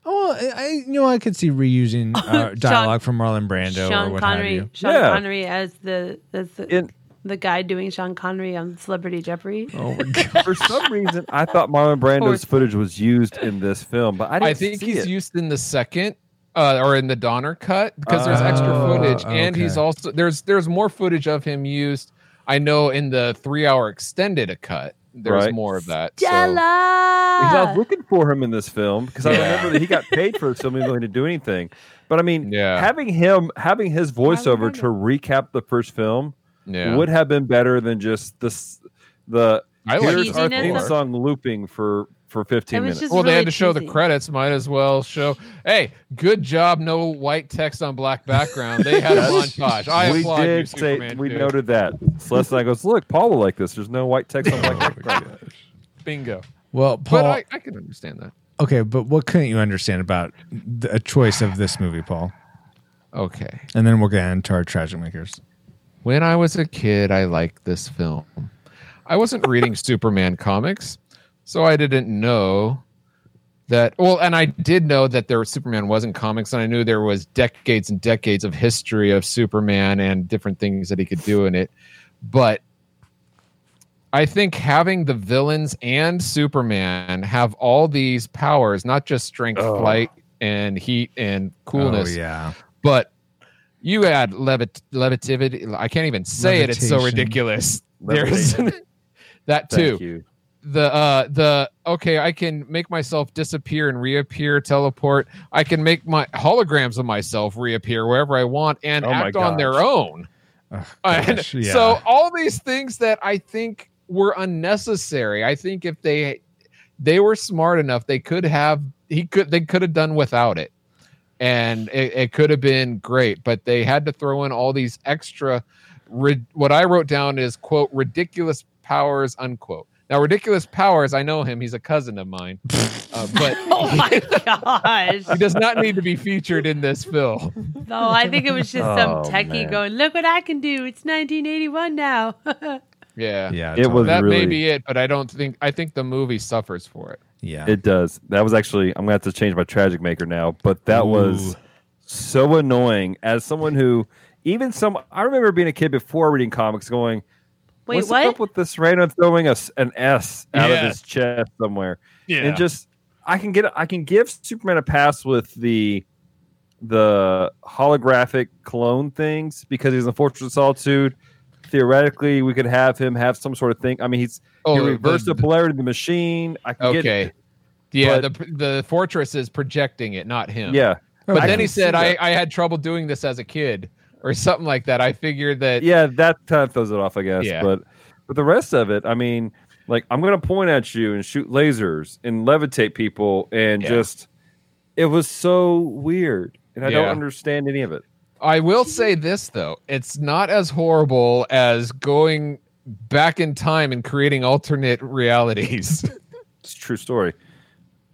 Oh, I, I you know I could see reusing uh, dialogue from Marlon Brando or Sean what have Connery, you. Sean Yeah. Connery as the as the, In, the guy doing Sean Connery on Celebrity Jeopardy. Oh my god. for some reason, I thought Marlon Brando's course. footage was used in this film, but I didn't I think see he's it. used in the second uh, or in the Donner cut because there's extra Oh, footage, and he's okay. also there's there's more footage of him used. I know in the three hour extended cut, there's Right. more of that. So, I was looking for him in this film because I remember that he got paid for this film, even though he didn't do anything. But I mean, Yeah. having him having his voiceover to recap the first film yeah, would have been better than just this the I like here's our theme song looping for for 15 minutes. just Well, they had to show the credits. Might as well show. Hey, good job. No white text on black background. They had a montage. I we applaud you, did say Superman we 2. noted that. Celeste and I goes, look, Paul will like this. There's no white text on black oh background. Bingo. Well, Paul. But I, I can understand that. okay, but what couldn't you understand about the, a choice of this movie, Paul? Okay. And then we'll get into our tragic makers. When I was a kid, I liked this film. I wasn't reading Superman comics, so I didn't know that well and i did know that there was superman wasn't comics and i knew there was decades and decades of history of superman and different things that he could do in it but i think having the villains and superman have all these powers not just strength Oh. flight and heat and coolness Oh, yeah. but you add levit levitivity i can't even say it it's so ridiculous there's that too Thank you. The uh the okay i can make myself disappear and reappear teleport. I can make my holograms of myself reappear wherever i want and Oh act on their own. And gosh, yeah. so all these things that i think were unnecessary i think if they they were smart enough they could have he could they could have done without it. And it, it could have been great but they had to throw in all these extra rid- what i wrote down is quote ridiculous powers unquote now ridiculous powers i know him he's a cousin of mine uh, but Oh my gosh. he does not need to be featured in this film No, I think it was just Oh, some techie man. going, look what I can do. It's 1981 now. yeah yeah, It was that may be it but i don't think i think the movie suffers for it Yeah. It does. That was actually. I'm gonna have to change my tragic maker now. But that was so annoying. As someone who, even some, I remember being a kid before reading comics, going, Wait, "What's what? up with this random throwing us an S out Yeah. of his chest somewhere?" yeah And just, I can get, I can give Superman a pass with the, the holographic clone things because he's in the Fortress of Solitude. Theoretically, we could have him have some sort of thing. I mean, he's oh he reversed the- the, polarity of the machine. I can get okay yeah But- the the fortress is projecting it not him Yeah. But I then he said, I. I had trouble doing this as a kid or something like that. I figured that. Yeah, that kind of throws it off, I guess. Yeah. But but the rest of it, I mean, like I'm gonna point at you and shoot lasers and levitate people and Yeah. just it was so weird. And I don't understand any of it. I will say this, though. It's not as horrible as going back in time and creating alternate realities. It's a true story.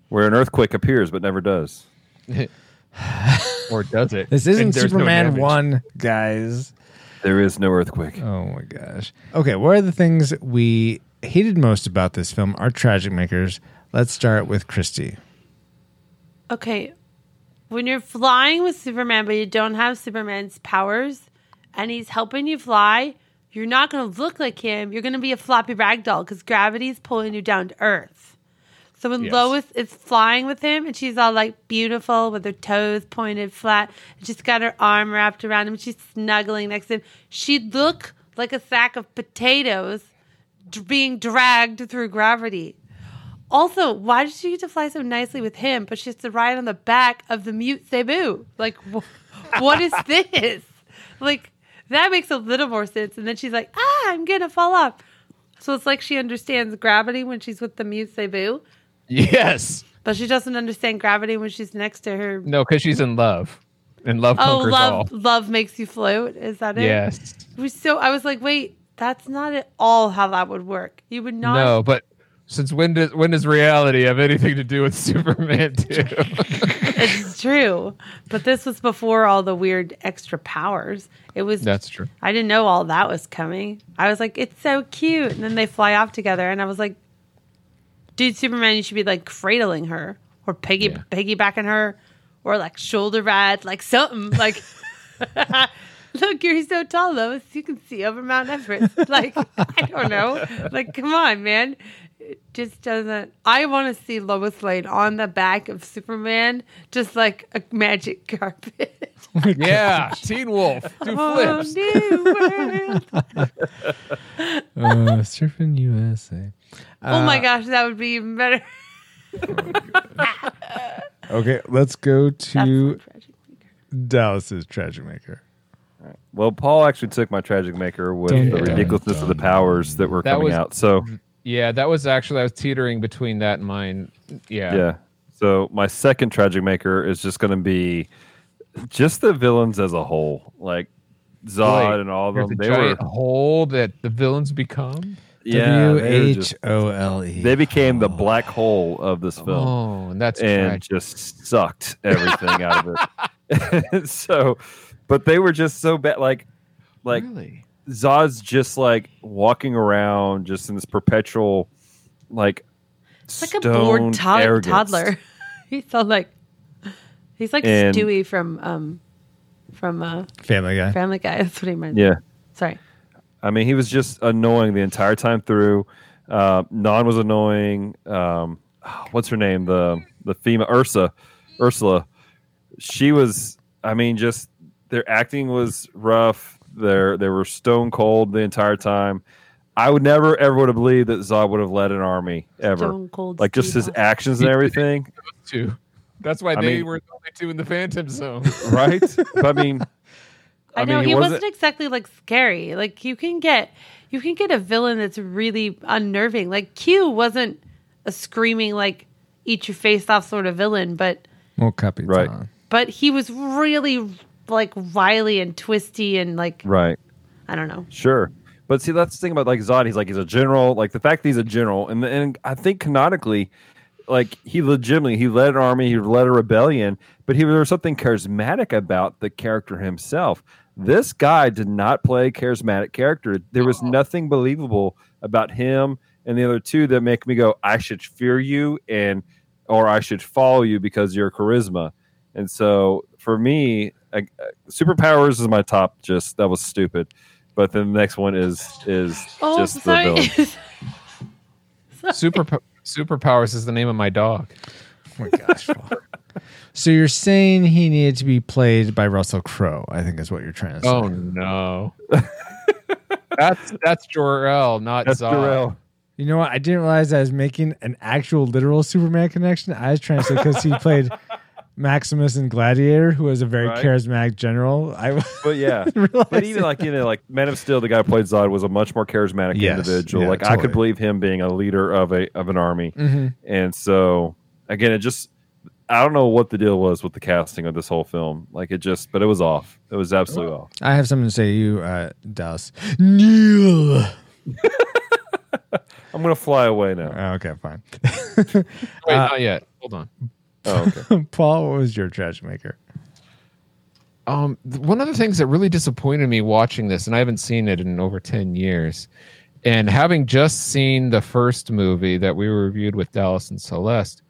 Where an earthquake appears but never does. or does it? This isn't And there's no Superman 1, guys. There is no earthquake. Oh my gosh. Okay, what are the things we hated most about this film? Our tragic makers. Let's start with Christy. Okay, when you're flying with Superman, but you don't have Superman's powers, and he's helping you fly, you're not going to look like him. You're going to be a floppy rag doll because gravity's pulling you down to Earth. So when Yes. Lois is flying with him, and she's all like beautiful with her toes pointed flat, and she's got her arm wrapped around him, she's snuggling next to him, she'd look like a sack of potatoes d- being dragged through gravity. Also, why does she get to fly so nicely with him, but she has to ride on the back of the mute Cebu? Like, wh- what is this? Like, that makes a little more sense. And then she's like, ah, I'm going to fall off. So it's like she understands gravity when she's with the mute Cebu, Yes. but she doesn't understand gravity when she's next to her. No, because she's in love. And love Oh, conquers love, all. love makes you float. Is that it? Yes. Was so I was like, wait, that's not at all how that would work. You would not. No, but since when does when does reality have anything to do with Superman too? It's true. But this was before all the weird extra powers. It was That's true. I didn't know all that was coming. I was like, it's so cute. And then they fly off together and I was like, dude, Superman, you should be like cradling her or piggy Yeah. piggybacking her or like shoulder ride, like something. Like Look, you're so tall, Lois. You can see over Mount Everest. Like, I don't know. Like, come on, man. It just doesn't. I want to see Lois Lane on the back of Superman, just like a magic carpet. Oh yeah, Teen Wolf. Do Oh, flips. new world. Uh, Surfing USA. oh my Uh, gosh, that would be even better. Okay, let's go to so tragic. Dallas's tragic maker. Well, Paul actually took my tragic maker with Dun, the dun, ridiculousness of the powers that were That coming was- out. So Yeah, that was actually I was teetering between that and mine. Yeah. yeah. So my second tragic maker is just going to be just the villains as a whole, like Zod Wait, and all of them. a They were giant hole that the villains become. yeah, W they were H just- O L E. They became the oh. black hole of this oh, film. Oh, and that's and tragic. just sucked everything out of it. so, but they were just so bad. Like, like really? Zod's just like walking around, just in this perpetual, like, It's like a bored stoned to- toddler. He's so like he's like And- Stewie from um from uh Family Guy. Family Guy. That's what he meant. Yeah. Sorry. I mean, he was just annoying the entire time through. Uh, Non was annoying. Um, what's her name? The the female Ursa, Ursula. She was. I mean, just their acting was rough. They they were stone cold the entire time. I would never ever would have believed that Zod would have led an army ever. Stone Cold like just his actions and everything, Two. That's why I they mean- were the only two in the Phantom Zone. right? I mean, I, I know mean, he he wasn't- wasn't exactly like scary. Like you can get you can get a villain that's really unnerving. Like Q wasn't a screaming like eat your face off sort of villain, but Well, Capitan. Right. but he was really like wily and twisty and like right? I don't know. Sure. But see, that's the thing about like Zod. He's like he's a general. Like the fact that he's a general, and and I think canonically, like he legitimately he led an army, he led a rebellion, but he there was something charismatic about the character himself. This guy did not play a charismatic character. There was nothing believable about him and the other two that make me go, I should fear you and or I should follow you because of your charisma. And so for me, I, superpowers is my top. Just that was stupid. But then the next one is is Oh, just the sorry. villain. Super superpowers is the name of my dog. Oh my gosh. So you're saying he needed to be played by Russell Crowe? I think is what you're trying to say. Oh no. that's that's Jor-El, not That's Zod. Darrell. You know what? I didn't realize I was making an actual literal Superman connection. I was trying to say because he played Maximus in Gladiator, who was a very Right. charismatic general. I But yeah, but even like you know, like Man of Steel, the guy who played Zod was a much more charismatic Yes, individual. yeah, like I could believe him being a leader of a of an army. Mhm. And so again, it just I don't know what the deal was with the casting of this whole film. Like it just, but it was off. It was absolutely off. I have something to say to you, uh, Dallas. Neil. I'm gonna fly away now. Oh, okay, fine. Wait, Uh, not yet. Hold on. Oh, okay. Paul, what was your trash maker? Um, one of the things that really disappointed me watching this, and I haven't seen it in over ten years, and having just seen the first movie that we reviewed with Dallas and Celeste,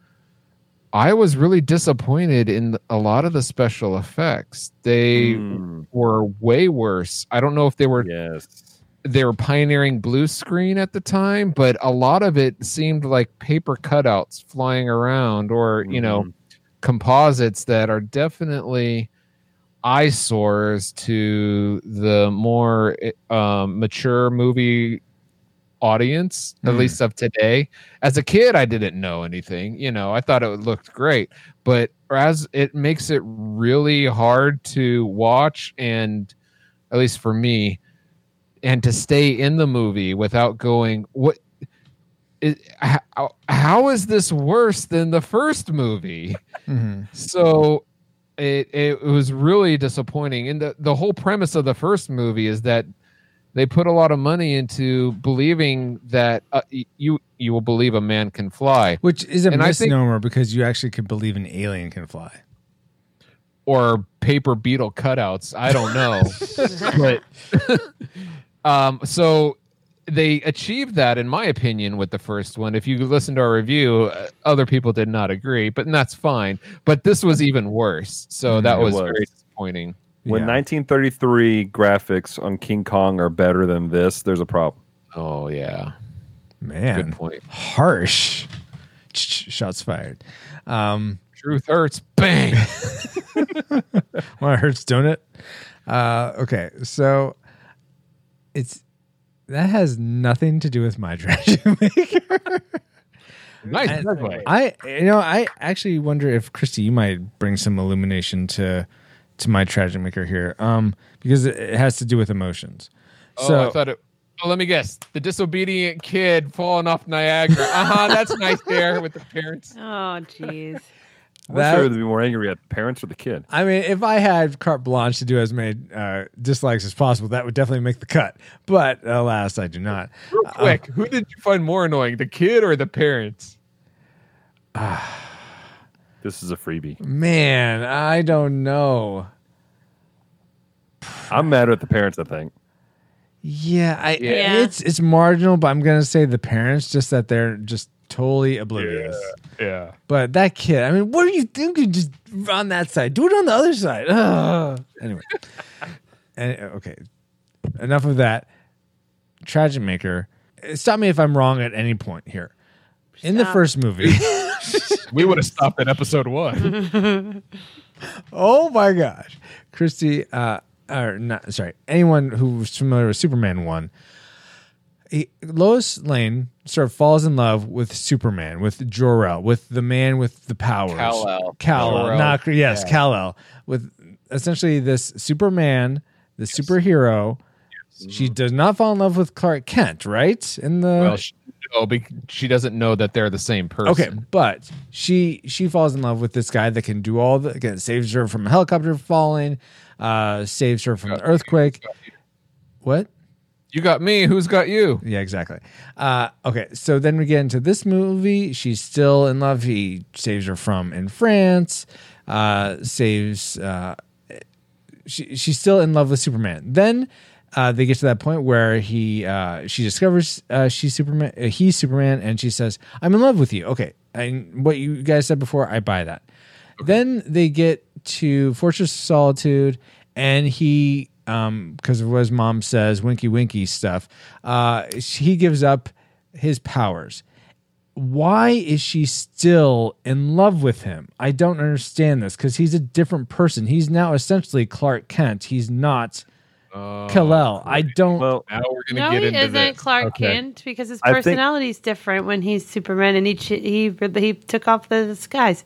I was really disappointed in a lot of the special effects. They Mm, were way worse. I don't know if they were yes. They were pioneering blue screen at the time, but a lot of it seemed like paper cutouts flying around or, you know, Mhm. composites that are definitely eyesores to the more um, mature movie audience, at Mhm. least of today. As a kid, I didn't know anything. You know, I thought it looked great, but as it makes it really hard to watch and at least for me and to stay in the movie without going what is, how, how is this worse than the first movie Mhm. so it it was really disappointing and the the whole premise of the first movie is that they put a lot of money into believing that uh, you you will believe a man can fly Which is a And I think- misnomer because you actually could believe an alien can fly. or paper beetle cutouts. I don't know, but um, so they achieved that, in my opinion, with the first one. If you listen to our review, uh, other people did not agree, but that's fine. But this was even worse, so Mm, that was, was. very disappointing. When Yeah. 1933 graphics on King Kong are better than this, there's a problem. Oh yeah, Man, good point. harsh. Shots fired. Um, Truth hurts. Bang. well, it hurts, don't it? Uh, okay, so it's that has nothing to do with my trash maker. nice And segue. I, you know, I actually wonder if Christy, you might bring some illumination to to my tragic maker here, um, because it- it has to do with emotions. Oh, so I thought it. Oh, let me guess. The disobedient kid falling off Niagara. Uh huh. That's nice there with the parents. Oh, jeez. I'm That- sure they'd be more angry at the parents or the kid. I mean, if I had carte blanche to do as many uh, dislikes as possible, that would definitely make the cut. But alas, I do not. Real quick, who did you find more annoying, the kid or the parents? This is a freebie. Man, I don't know. I'm mad at the parents. I think. Yeah, I Yeah. it's it's marginal, but I'm gonna say the parents just that they're just totally oblivious. Yeah. But that kid, I mean, what are you thinking? Just on that side, do it on the other side. Ugh. Anyway, and, okay, enough of that. Tragic Maker. Stop me if I'm wrong at any point here. In the first movie, We would have stopped at episode one. oh my gosh, Christy, uh, or not sorry, anyone who's familiar with Superman one, he, Lois Lane sort of falls in love with Superman, with Jor-El, with the man with the powers, Kal-El. Kal-El, not yes, Yeah. Kal-El, with essentially this Superman, the superhero. She does not fall in love with Clark Kent, right? In the well, she, no, she doesn't know that they're the same person. Okay, but she she falls in love with this guy that can do all the again saves her from a helicopter falling, uh, saves her from the earthquake. What? You got me. Who's got you? Yeah, exactly. Uh, okay, so then we get into this movie. She's still in love. He saves her from in France. Uh, saves. Uh, she she's still in love with Superman. Then uh, they get to that point where he uh, she discovers uh, she's Superman. Uh, he's Superman, and she says, "I'm in love with you." Okay, and what you guys said before, I buy that. Then they get to Fortress of Solitude, and he, um, because of what his mom says, winky winky stuff, uh, he gives up his powers. Why is she still in love with him? I don't understand this because he's a different person. He's now essentially Clark Kent. He's not Kal-El. I don't. Well, Now we're gonna No, get he into isn't this. Clark Okay. Kent because his personality is different when he's Superman and he ch- he he took off the disguise.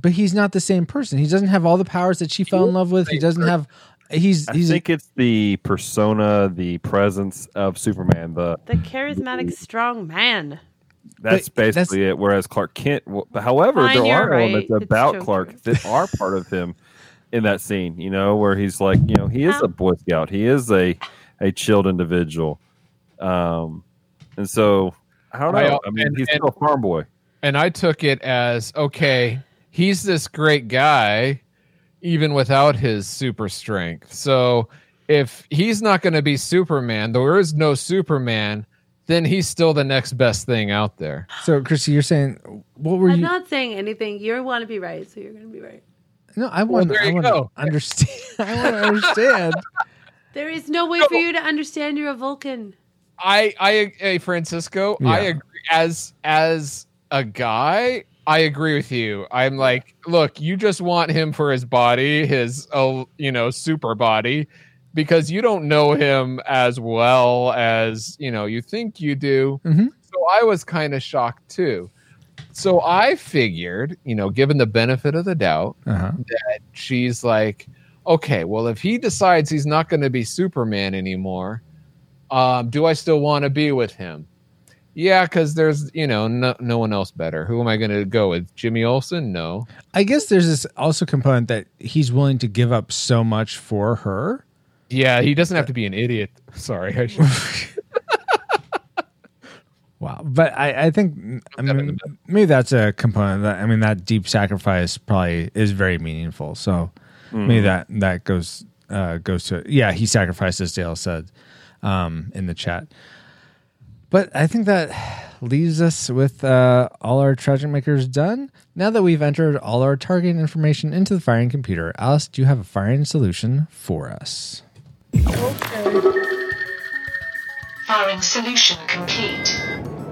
But he's not the same person. He doesn't have all the powers that she fell in love with. He doesn't have. He's I he's think it's the persona, the presence of Superman. The The charismatic, strong man. that's But that's- basically it. Whereas Clark Kent, w- however, Fine, there you're are elements right. It's about Joker. Clark that are part of him in that scene. You know, where he's like, you know, he is a Boy Scout. He is a a chilled individual. Um, and so I don't know. I- I, mean, and- he's and- still a farm boy. And I took it as okay, he's this great guy, even without his super strength. So if he's not going to be Superman, there is no Superman, then he's still the next best thing out there. so, Chrissy. You're saying what were you I'm you? not saying anything. You want to be right, so you're going to be right. no, I want. there I you want go. to understand. I want to understand. There is no way for you to understand you're a Vulcan. I I hey Francisco, I agree as as a guy, I agree with you. I'm like, look, you just want him for his body, his uh, you know, super body because you don't know him as well as, you know, you think you do. Mhm. So I was kind of shocked too. So I figured, you know, given the benefit of the doubt, Uh-huh. that she's like, okay, well, if he decides he's not going to be Superman anymore, um, do I still want to be with him? Yeah, because there's you know no, no one else better. Who am I going to go with? Jimmy Olsen? No. I guess there's this also component that he's willing to give up so much for her. Yeah, he doesn't have to be an idiot. Sorry. Wow, but I, I think I mean maybe that's a component that I mean that deep sacrifice probably is very meaningful. So maybe that that goes uh, goes to yeah he sacrificed as Dale said um, in the chat. But I think that leaves us with uh, all our tragic makers done. Now that we've entered all our targeting information into the firing computer, Alice, do you have a firing solution for us? Firing solution complete.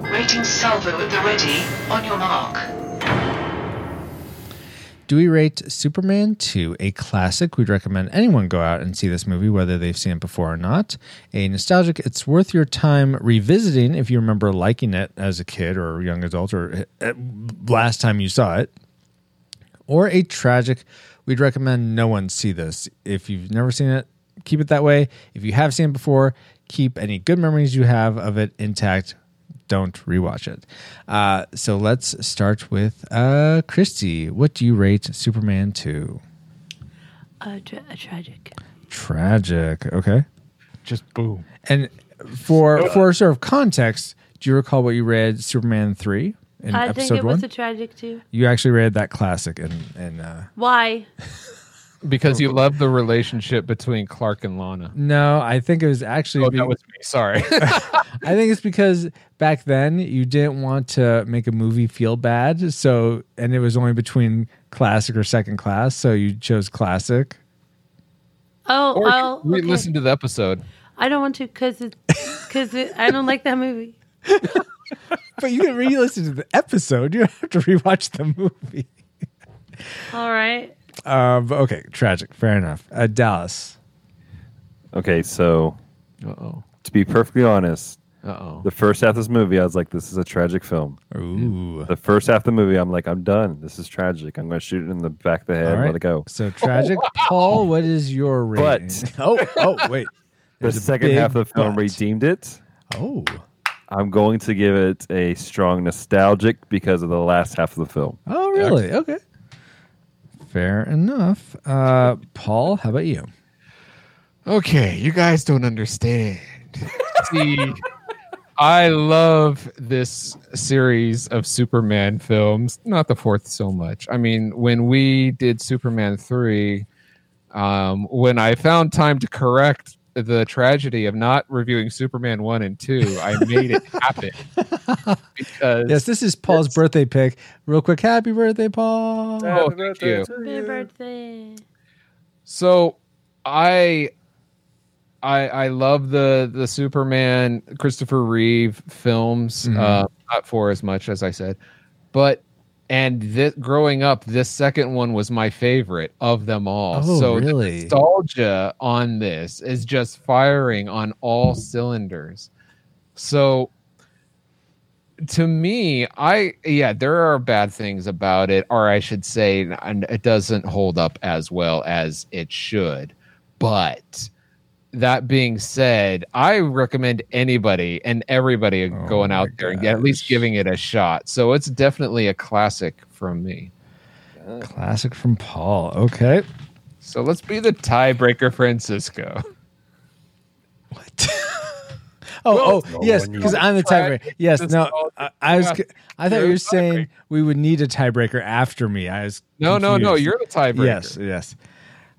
Rating salvo at the ready. On your mark. Do we rate Superman 2 a classic? We'd recommend anyone go out and see this movie, whether they've seen it before or not. A nostalgic, it's worth your time revisiting if you remember liking it as a kid or a young adult or uh, last time you saw it. Or a tragic, we'd recommend no one see this. If you've never seen it, keep it that way. If you have seen it before, keep any good memories you have of it intact don't rewatch it. Uh, so let's start with uh, Christy. What do you rate Superman 2? Uh, tra- tragic. Tragic. Okay. Just boom. And for for sort of context, do you recall what you read Superman 3 in I think episode it was 1? a tragic too. you actually read that classic and and uh, Why? because you love the relationship between Clark and Lana. No, I think it was actually. Oh, be- that was me. Sorry. I think it's because back then you didn't want to make a movie feel bad, so and it was only between classic or second class, so you chose classic. Oh, or oh, we okay. listen to the episode. I don't want to because because I don't like that movie. But you can re-listen to the episode. You don't have to rewatch the movie. All right. Uh, okay, tragic. Fair enough. Uh, Dallas. Okay, so Uh oh. to be perfectly honest, Uh oh. the first half of this movie, I was like, "This is a tragic film." Ooh. The first half of the movie, I'm like, "I'm done. This is tragic. I'm going to shoot it in the back of the head. All right. Let it go." So tragic. Paul, what is your rating? But- oh, oh, wait. The There's a second half of the film but. redeemed it. Oh, I'm going to give it a strong nostalgic because of the last half of the film. oh, really? Okay. Fair enough. Uh, Paul, how about you? Okay, you guys don't understand. See, I love this series of Superman films, not the fourth so much. I mean, when we did Superman 3, um, when I found time to correct the tragedy of not reviewing Superman 1 and 2, I made it happen. because Yes, this is Paul's birthday pick. Real quick, happy birthday, Paul. Oh, thank you. Happy birthday. So I I I love the the Superman Christopher Reeve films. Mhm. Uh, not for as much as I said, but and this growing up, this second one was my favorite of them all. Oh, so the really? nostalgia on this is just firing on all cylinders. So to me, I yeah, there are bad things about it, or I should say, and it doesn't hold up as well as it should. But that being said, I recommend anybody and everybody Oh going out there and at least giving it a shot. So it's definitely a classic from me. Classic from Paul. Okay. So let's be the tiebreaker, Francisco. What? oh, oh, no yes, because I'm the tiebreaker. Yes, no, I, I was. I thought You're were saying we would need a tiebreaker after me. I was. No, no, no. You're the tiebreaker. Yes, yes.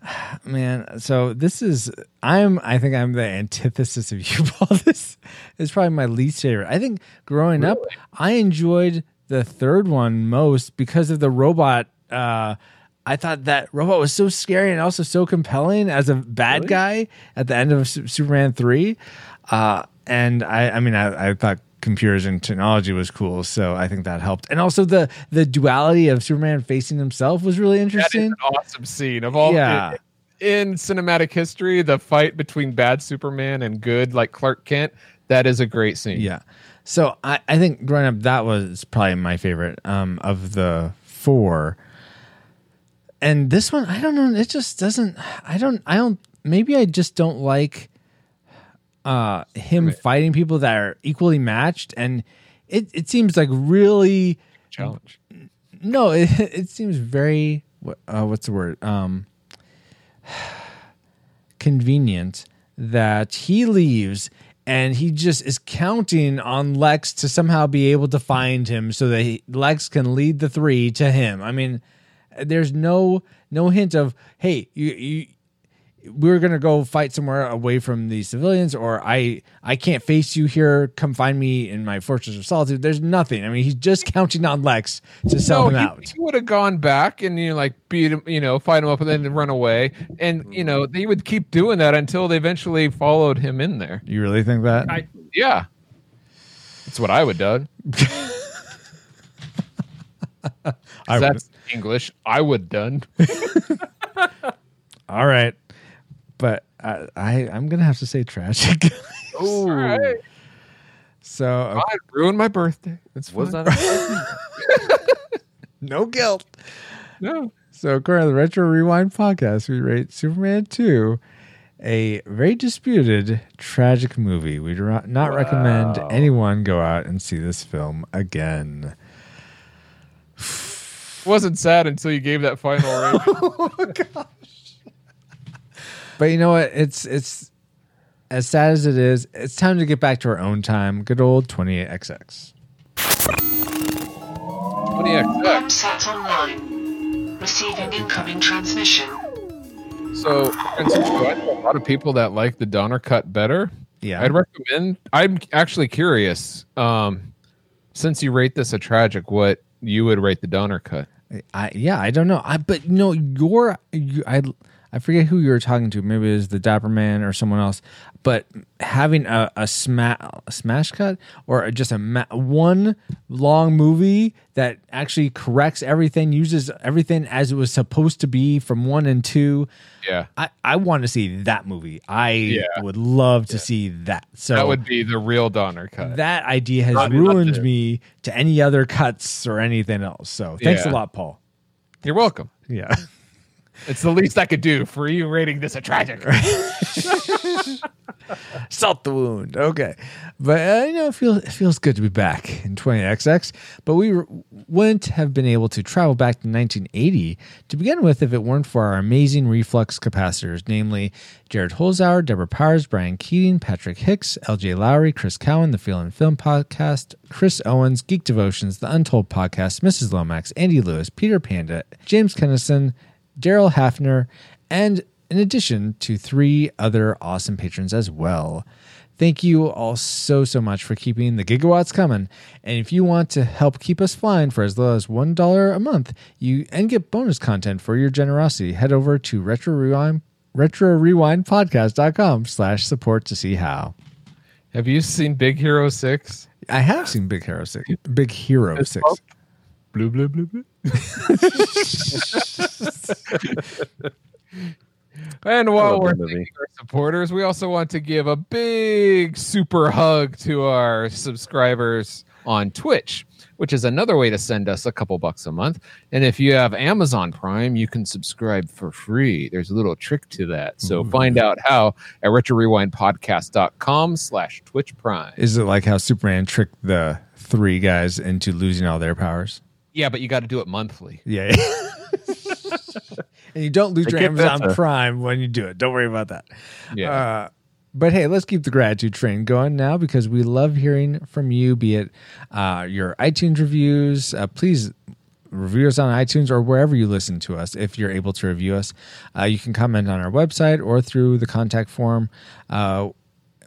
Man, so this is I'm I think I'm the antithesis of you, Paul. This is probably my least favorite. I think growing up, I enjoyed the third one most because of the robot. Uh I thought that robot was so scary and also so compelling as a bad guy at the end of Superman three. Uh and I I mean I, I thought computers and technology was cool, so I think that helped. And also the the duality of Superman facing himself was really interesting. an awesome scene of all. Yeah. In cinematic history, the fight between bad Superman and good, like Clark Kent, that is a great scene. Yeah. So I, I think growing up that was probably my favorite um, of the four. And this one, I don't know, it just doesn't I don't I don't maybe I just don't like uh him fighting people that are equally matched and it, it seems like really Challenge. no, it, it seems very uh, what's the word? Um convenient that he leaves and he just is counting on Lex to somehow be able to find him so that he, Lex can lead the 3 to him. I mean, there's no no hint of hey, you you we're gonna go fight somewhere away from the civilians, or I I can't face you here. Come find me in my fortress of solitude. There's nothing. I mean, he's just counting on Lex to sell him he, out. he would have gone back and you know, like beat him, you know, fight him up and then run away. And you know, they would keep doing that until they eventually followed him in there. You really think that? Yeah. That's what I would have done. I That's English. I would done. all right, but I, I I'm gonna have to say tragic. All right. so uh, I ruined my birthday. That's Was fine. that no guilt. no. So according to the Retro Rewind podcast, we rate Superman 2 a very disputed, tragic movie. We do not not recommend anyone go out and see this film again. Wasn't sad until you gave that final rating. But you know what? It's it's as sad as it is. It's time to get back to our own time. Good old 28XX. 20XX. Sat online. Receiving incoming transmission. So, Francisco, I know a lot of people that like the Donner cut better. Yeah. I'd recommend. I'm actually curious. Um, since you rate this a tragic, what you would rate the Donner cut? I yeah, I don't know. I but no, your you, I I forget who you were talking to. Maybe it was the Dapper Man or someone else. But having a a, sma- a smash cut or just a ma- one long movie that actually corrects everything, uses everything as it was supposed to be from one and two. Yeah, I, I want to see that movie. I Yeah. would love to see that. So that would be the real Donner cut. that idea has Not- ruined me to any other cuts or anything else. So thanks a lot, Paul. You're welcome. Yeah. It's the least I could do for you rating this a tragic. salt the wound. Okay, but uh, you know, it feels it feels good to be back in 20XX. But we wouldn't have been able to travel back to 1980 to begin with if it weren't for our amazing reflux capacitors, namely Jared Holzauer, Deborah Powers, Brian Keating, Patrick Hicks, L.J. Lowry, Chris Cowan, the Feel and Film Podcast, Chris Owens, Geek Devotions, The Untold Podcast, Mrs. Lomax, Andy Lewis, Peter Panda, James Kennison, Daryl Hafner, and in addition to three other awesome patrons as well. Thank you all so, so much for keeping the gigawatts coming. And if you want to help keep us flying for as low as $1 a month, you and get bonus content for your generosity, head over to Retro Rewind, Retro Rewind Podcast.com slash support to see how. Have you seen Big Hero Six? I have seen Big Hero 6. Big Hero 6. Blue, blue, blue, blue. and while we're thanking our supporters, we also want to give a big super hug to our subscribers on Twitch, which is another way to send us a couple bucks a month. And if you have Amazon Prime, you can subscribe for free. There's a little trick to that. So find out how at retrorewindpodcast.com slash Twitch Prime. Is it like how Superman tricked the three guys into losing all their powers? Yeah, but you got to do it monthly. Yeah. and you don't lose I your get Amazon though. Prime when you do it. Don't worry about that. Yeah. Uh, but hey, let's keep the gratitude train going now because we love hearing from you, be it uh, your iTunes reviews. Uh, please review us on iTunes or wherever you listen to us if you're able to review us. Uh, you can comment on our website or through the contact form. Uh,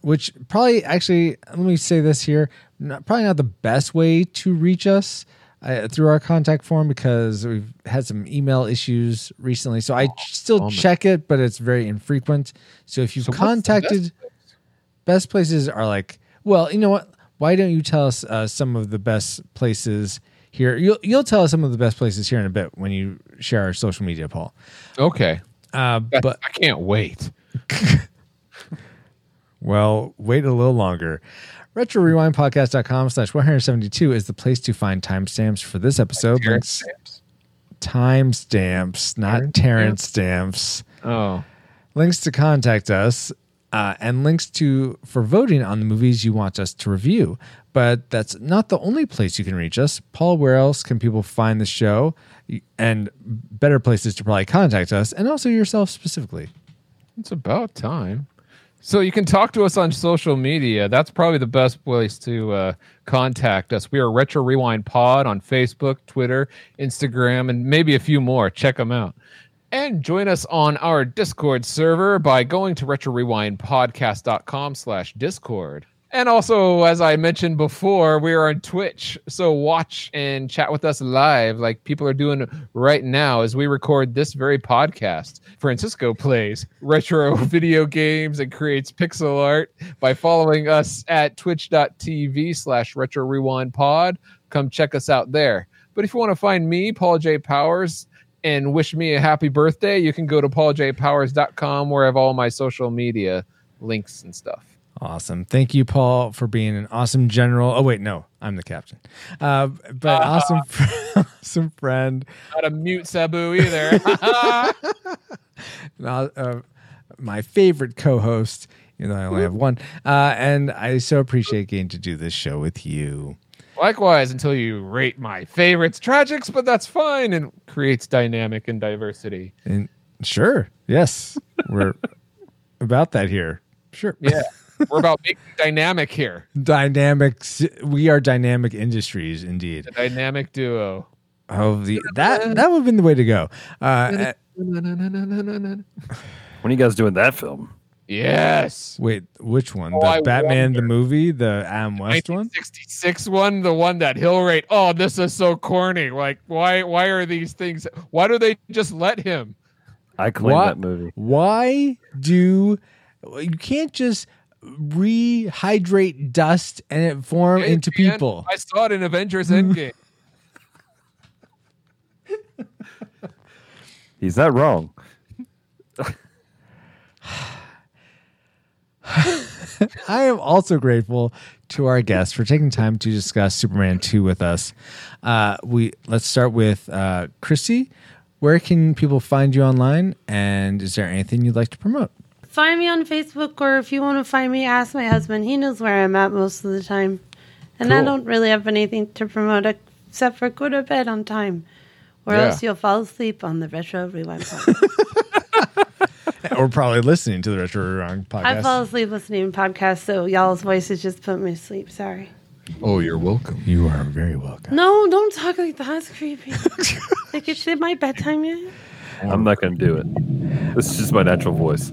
which probably actually let me say this here not, probably not the best way to reach us uh, through our contact form because we've had some email issues recently so i still bummer. check it but it's very infrequent so if you've So contacted best best places are like well you know what why don't you tell us uh, some of the best places here you'll, you'll tell us some of the best places here in a bit when you share our social media paul Okay. uh, but I can't wait. Well, wait a little longer. RetroRewindPodcast.com slash 172 is the place to find timestamps for this episode. Links, timestamps, not Terence stamps. Oh. Links to contact us, uh, and links to for voting on the movies you want us to review. But that's not the only place you can reach us. Paul, where else can people find the show? And better places to probably contact us, and also yourself specifically. It's about time. So you can talk to us on social media. That's probably the best place to uh, contact us. We are Retro Rewind Pod on Facebook, Twitter, Instagram, and maybe a few more. Check them out. And join us on our Discord server by going to retrorewindpodcast.com slash Discord. And also, as I mentioned before, we are on Twitch. So watch and chat with us live like people are doing right now as we record this very podcast. Francisco plays retro video games and creates pixel art by following us at twitch.tv slash retro rewind pod. Come check us out there. But if you want to find me, Paul J. Powers, and wish me a happy birthday, you can go to pauljpowers.com where I have all my social media links and stuff. Awesome. Thank you, Paul, for being an awesome general. Oh, wait, no, I'm the captain. Uh, but awesome, awesome friend. Not a mute Sabu either. Uh, uh, my favorite co host, even though I only have one. Uh, and I so appreciate getting to do this show with you. Likewise, until you rate my favorites tragics, but that's fine and creates dynamic and diversity. And sure, yes, we're about that here. Sure. Yeah. We're about making dynamic here. Dynamics. We are dynamic industries, indeed. A dynamic duo. Oh, the that that would have been the way to go. Uh, When are you guys doing that film? Yes. Wait, which one? Oh, the I Batman the movie, the Adam West one? 1966 one, the one that he'll rate. Oh, this is so corny. Like, why? Why are these things? Why do they just let him? I claim What? that movie. Why do you can't just rehydrate dust and it form Hey, into man, people? I saw it in Avengers Endgame. He's not wrong. I am also grateful to our guests for taking time to discuss Superman 2 with us. Uh, we let's start with uh, Christy. Where can people find you online? And is there anything you'd like to promote? Find me on Facebook, or if you want to find me, ask my husband. He knows where I'm at most of the time. And I don't really have anything to promote except for go to bed on time, or Yeah. else you'll fall asleep on the Retro Rewind podcast. or probably listening to the Retro Rewind podcast. I fall asleep listening to podcasts, so y'all's voices just put me to sleep. Sorry. oh, you're welcome. you are very welcome. No, don't talk like that. That's creepy. like it's it my bedtime yet? I'm not going to do it. This is just my natural voice.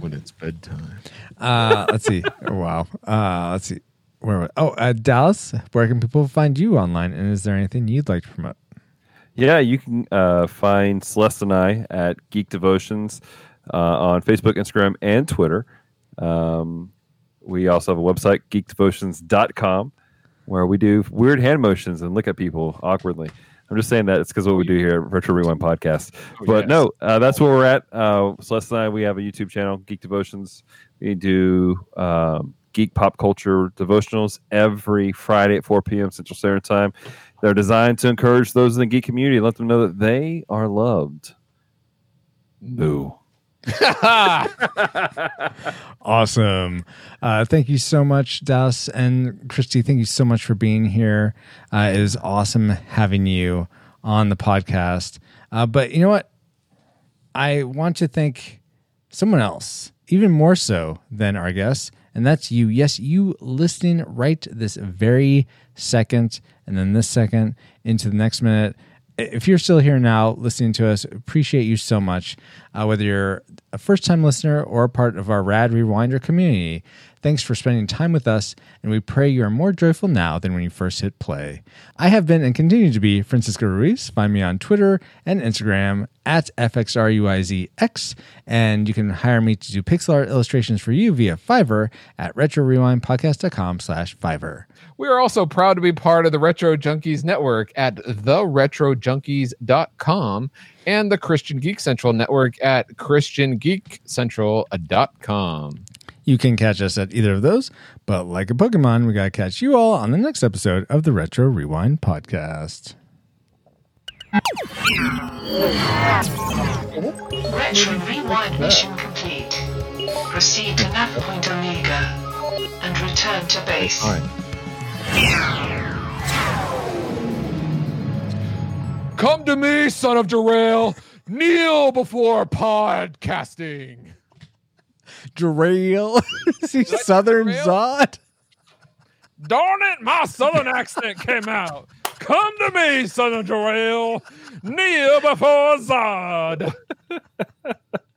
When it's bedtime. Uh, let's see. Wow. Uh, let's see. Where? wa- Oh, uh, Dallas. Where can people find you online? And is there anything you'd like to promote? Yeah, you can uh, find Celeste and I at Geek Devotions uh, on Facebook, Instagram, and Twitter. Um, we also have a website, geekdevotions.com, where we do weird hand motions and look at people awkwardly. I'm just saying that it's because what we do here at Retro Rewind Podcast. but yes. no, uh, that's where we're at. Uh, Celeste and I, we have a YouTube channel, Geek Devotions. We do um, geek pop culture devotionals every Friday at 4 p.m. Central Standard Time. They're designed to encourage those in the geek community let them know that they are loved. Boo. Awesome. Uh, thank you so much, Dallas and Christy. Thank you so much for being here. Uh, it was awesome having you on the podcast. Uh, but you know what? I want to thank someone else, even more so than our guests, and that's you. Yes, you listening right this very second, and then this second into the next minute. If you're still here now listening to us, appreciate you so much. Uh, whether you're a first time listener or part of our Rad Rewinder community, thanks for spending time with us, and we pray you are more joyful now than when you first hit play. I have been and continue to be Francisco Ruiz. Find me on Twitter and Instagram at FXRUIZX, and you can hire me to do pixel art illustrations for you via Fiverr at retrorewindpodcast.com slash Fiverr. We are also proud to be part of the Retro Junkies Network at theretrojunkies.com and the Christian Geek Central Network at christiangeekcentral.com. You can catch us at either of those, but like a Pokemon, we got to catch you all on the next episode of the Retro Rewind Podcast. Retro Rewind mission complete. Proceed to nav point Omega and return to base. Come to me, son of Derail. Kneel before podcasting. Derail. See Southern? Zod? Darn it, my southern accent came out. Come to me, son of Derail. Kneel before Zod.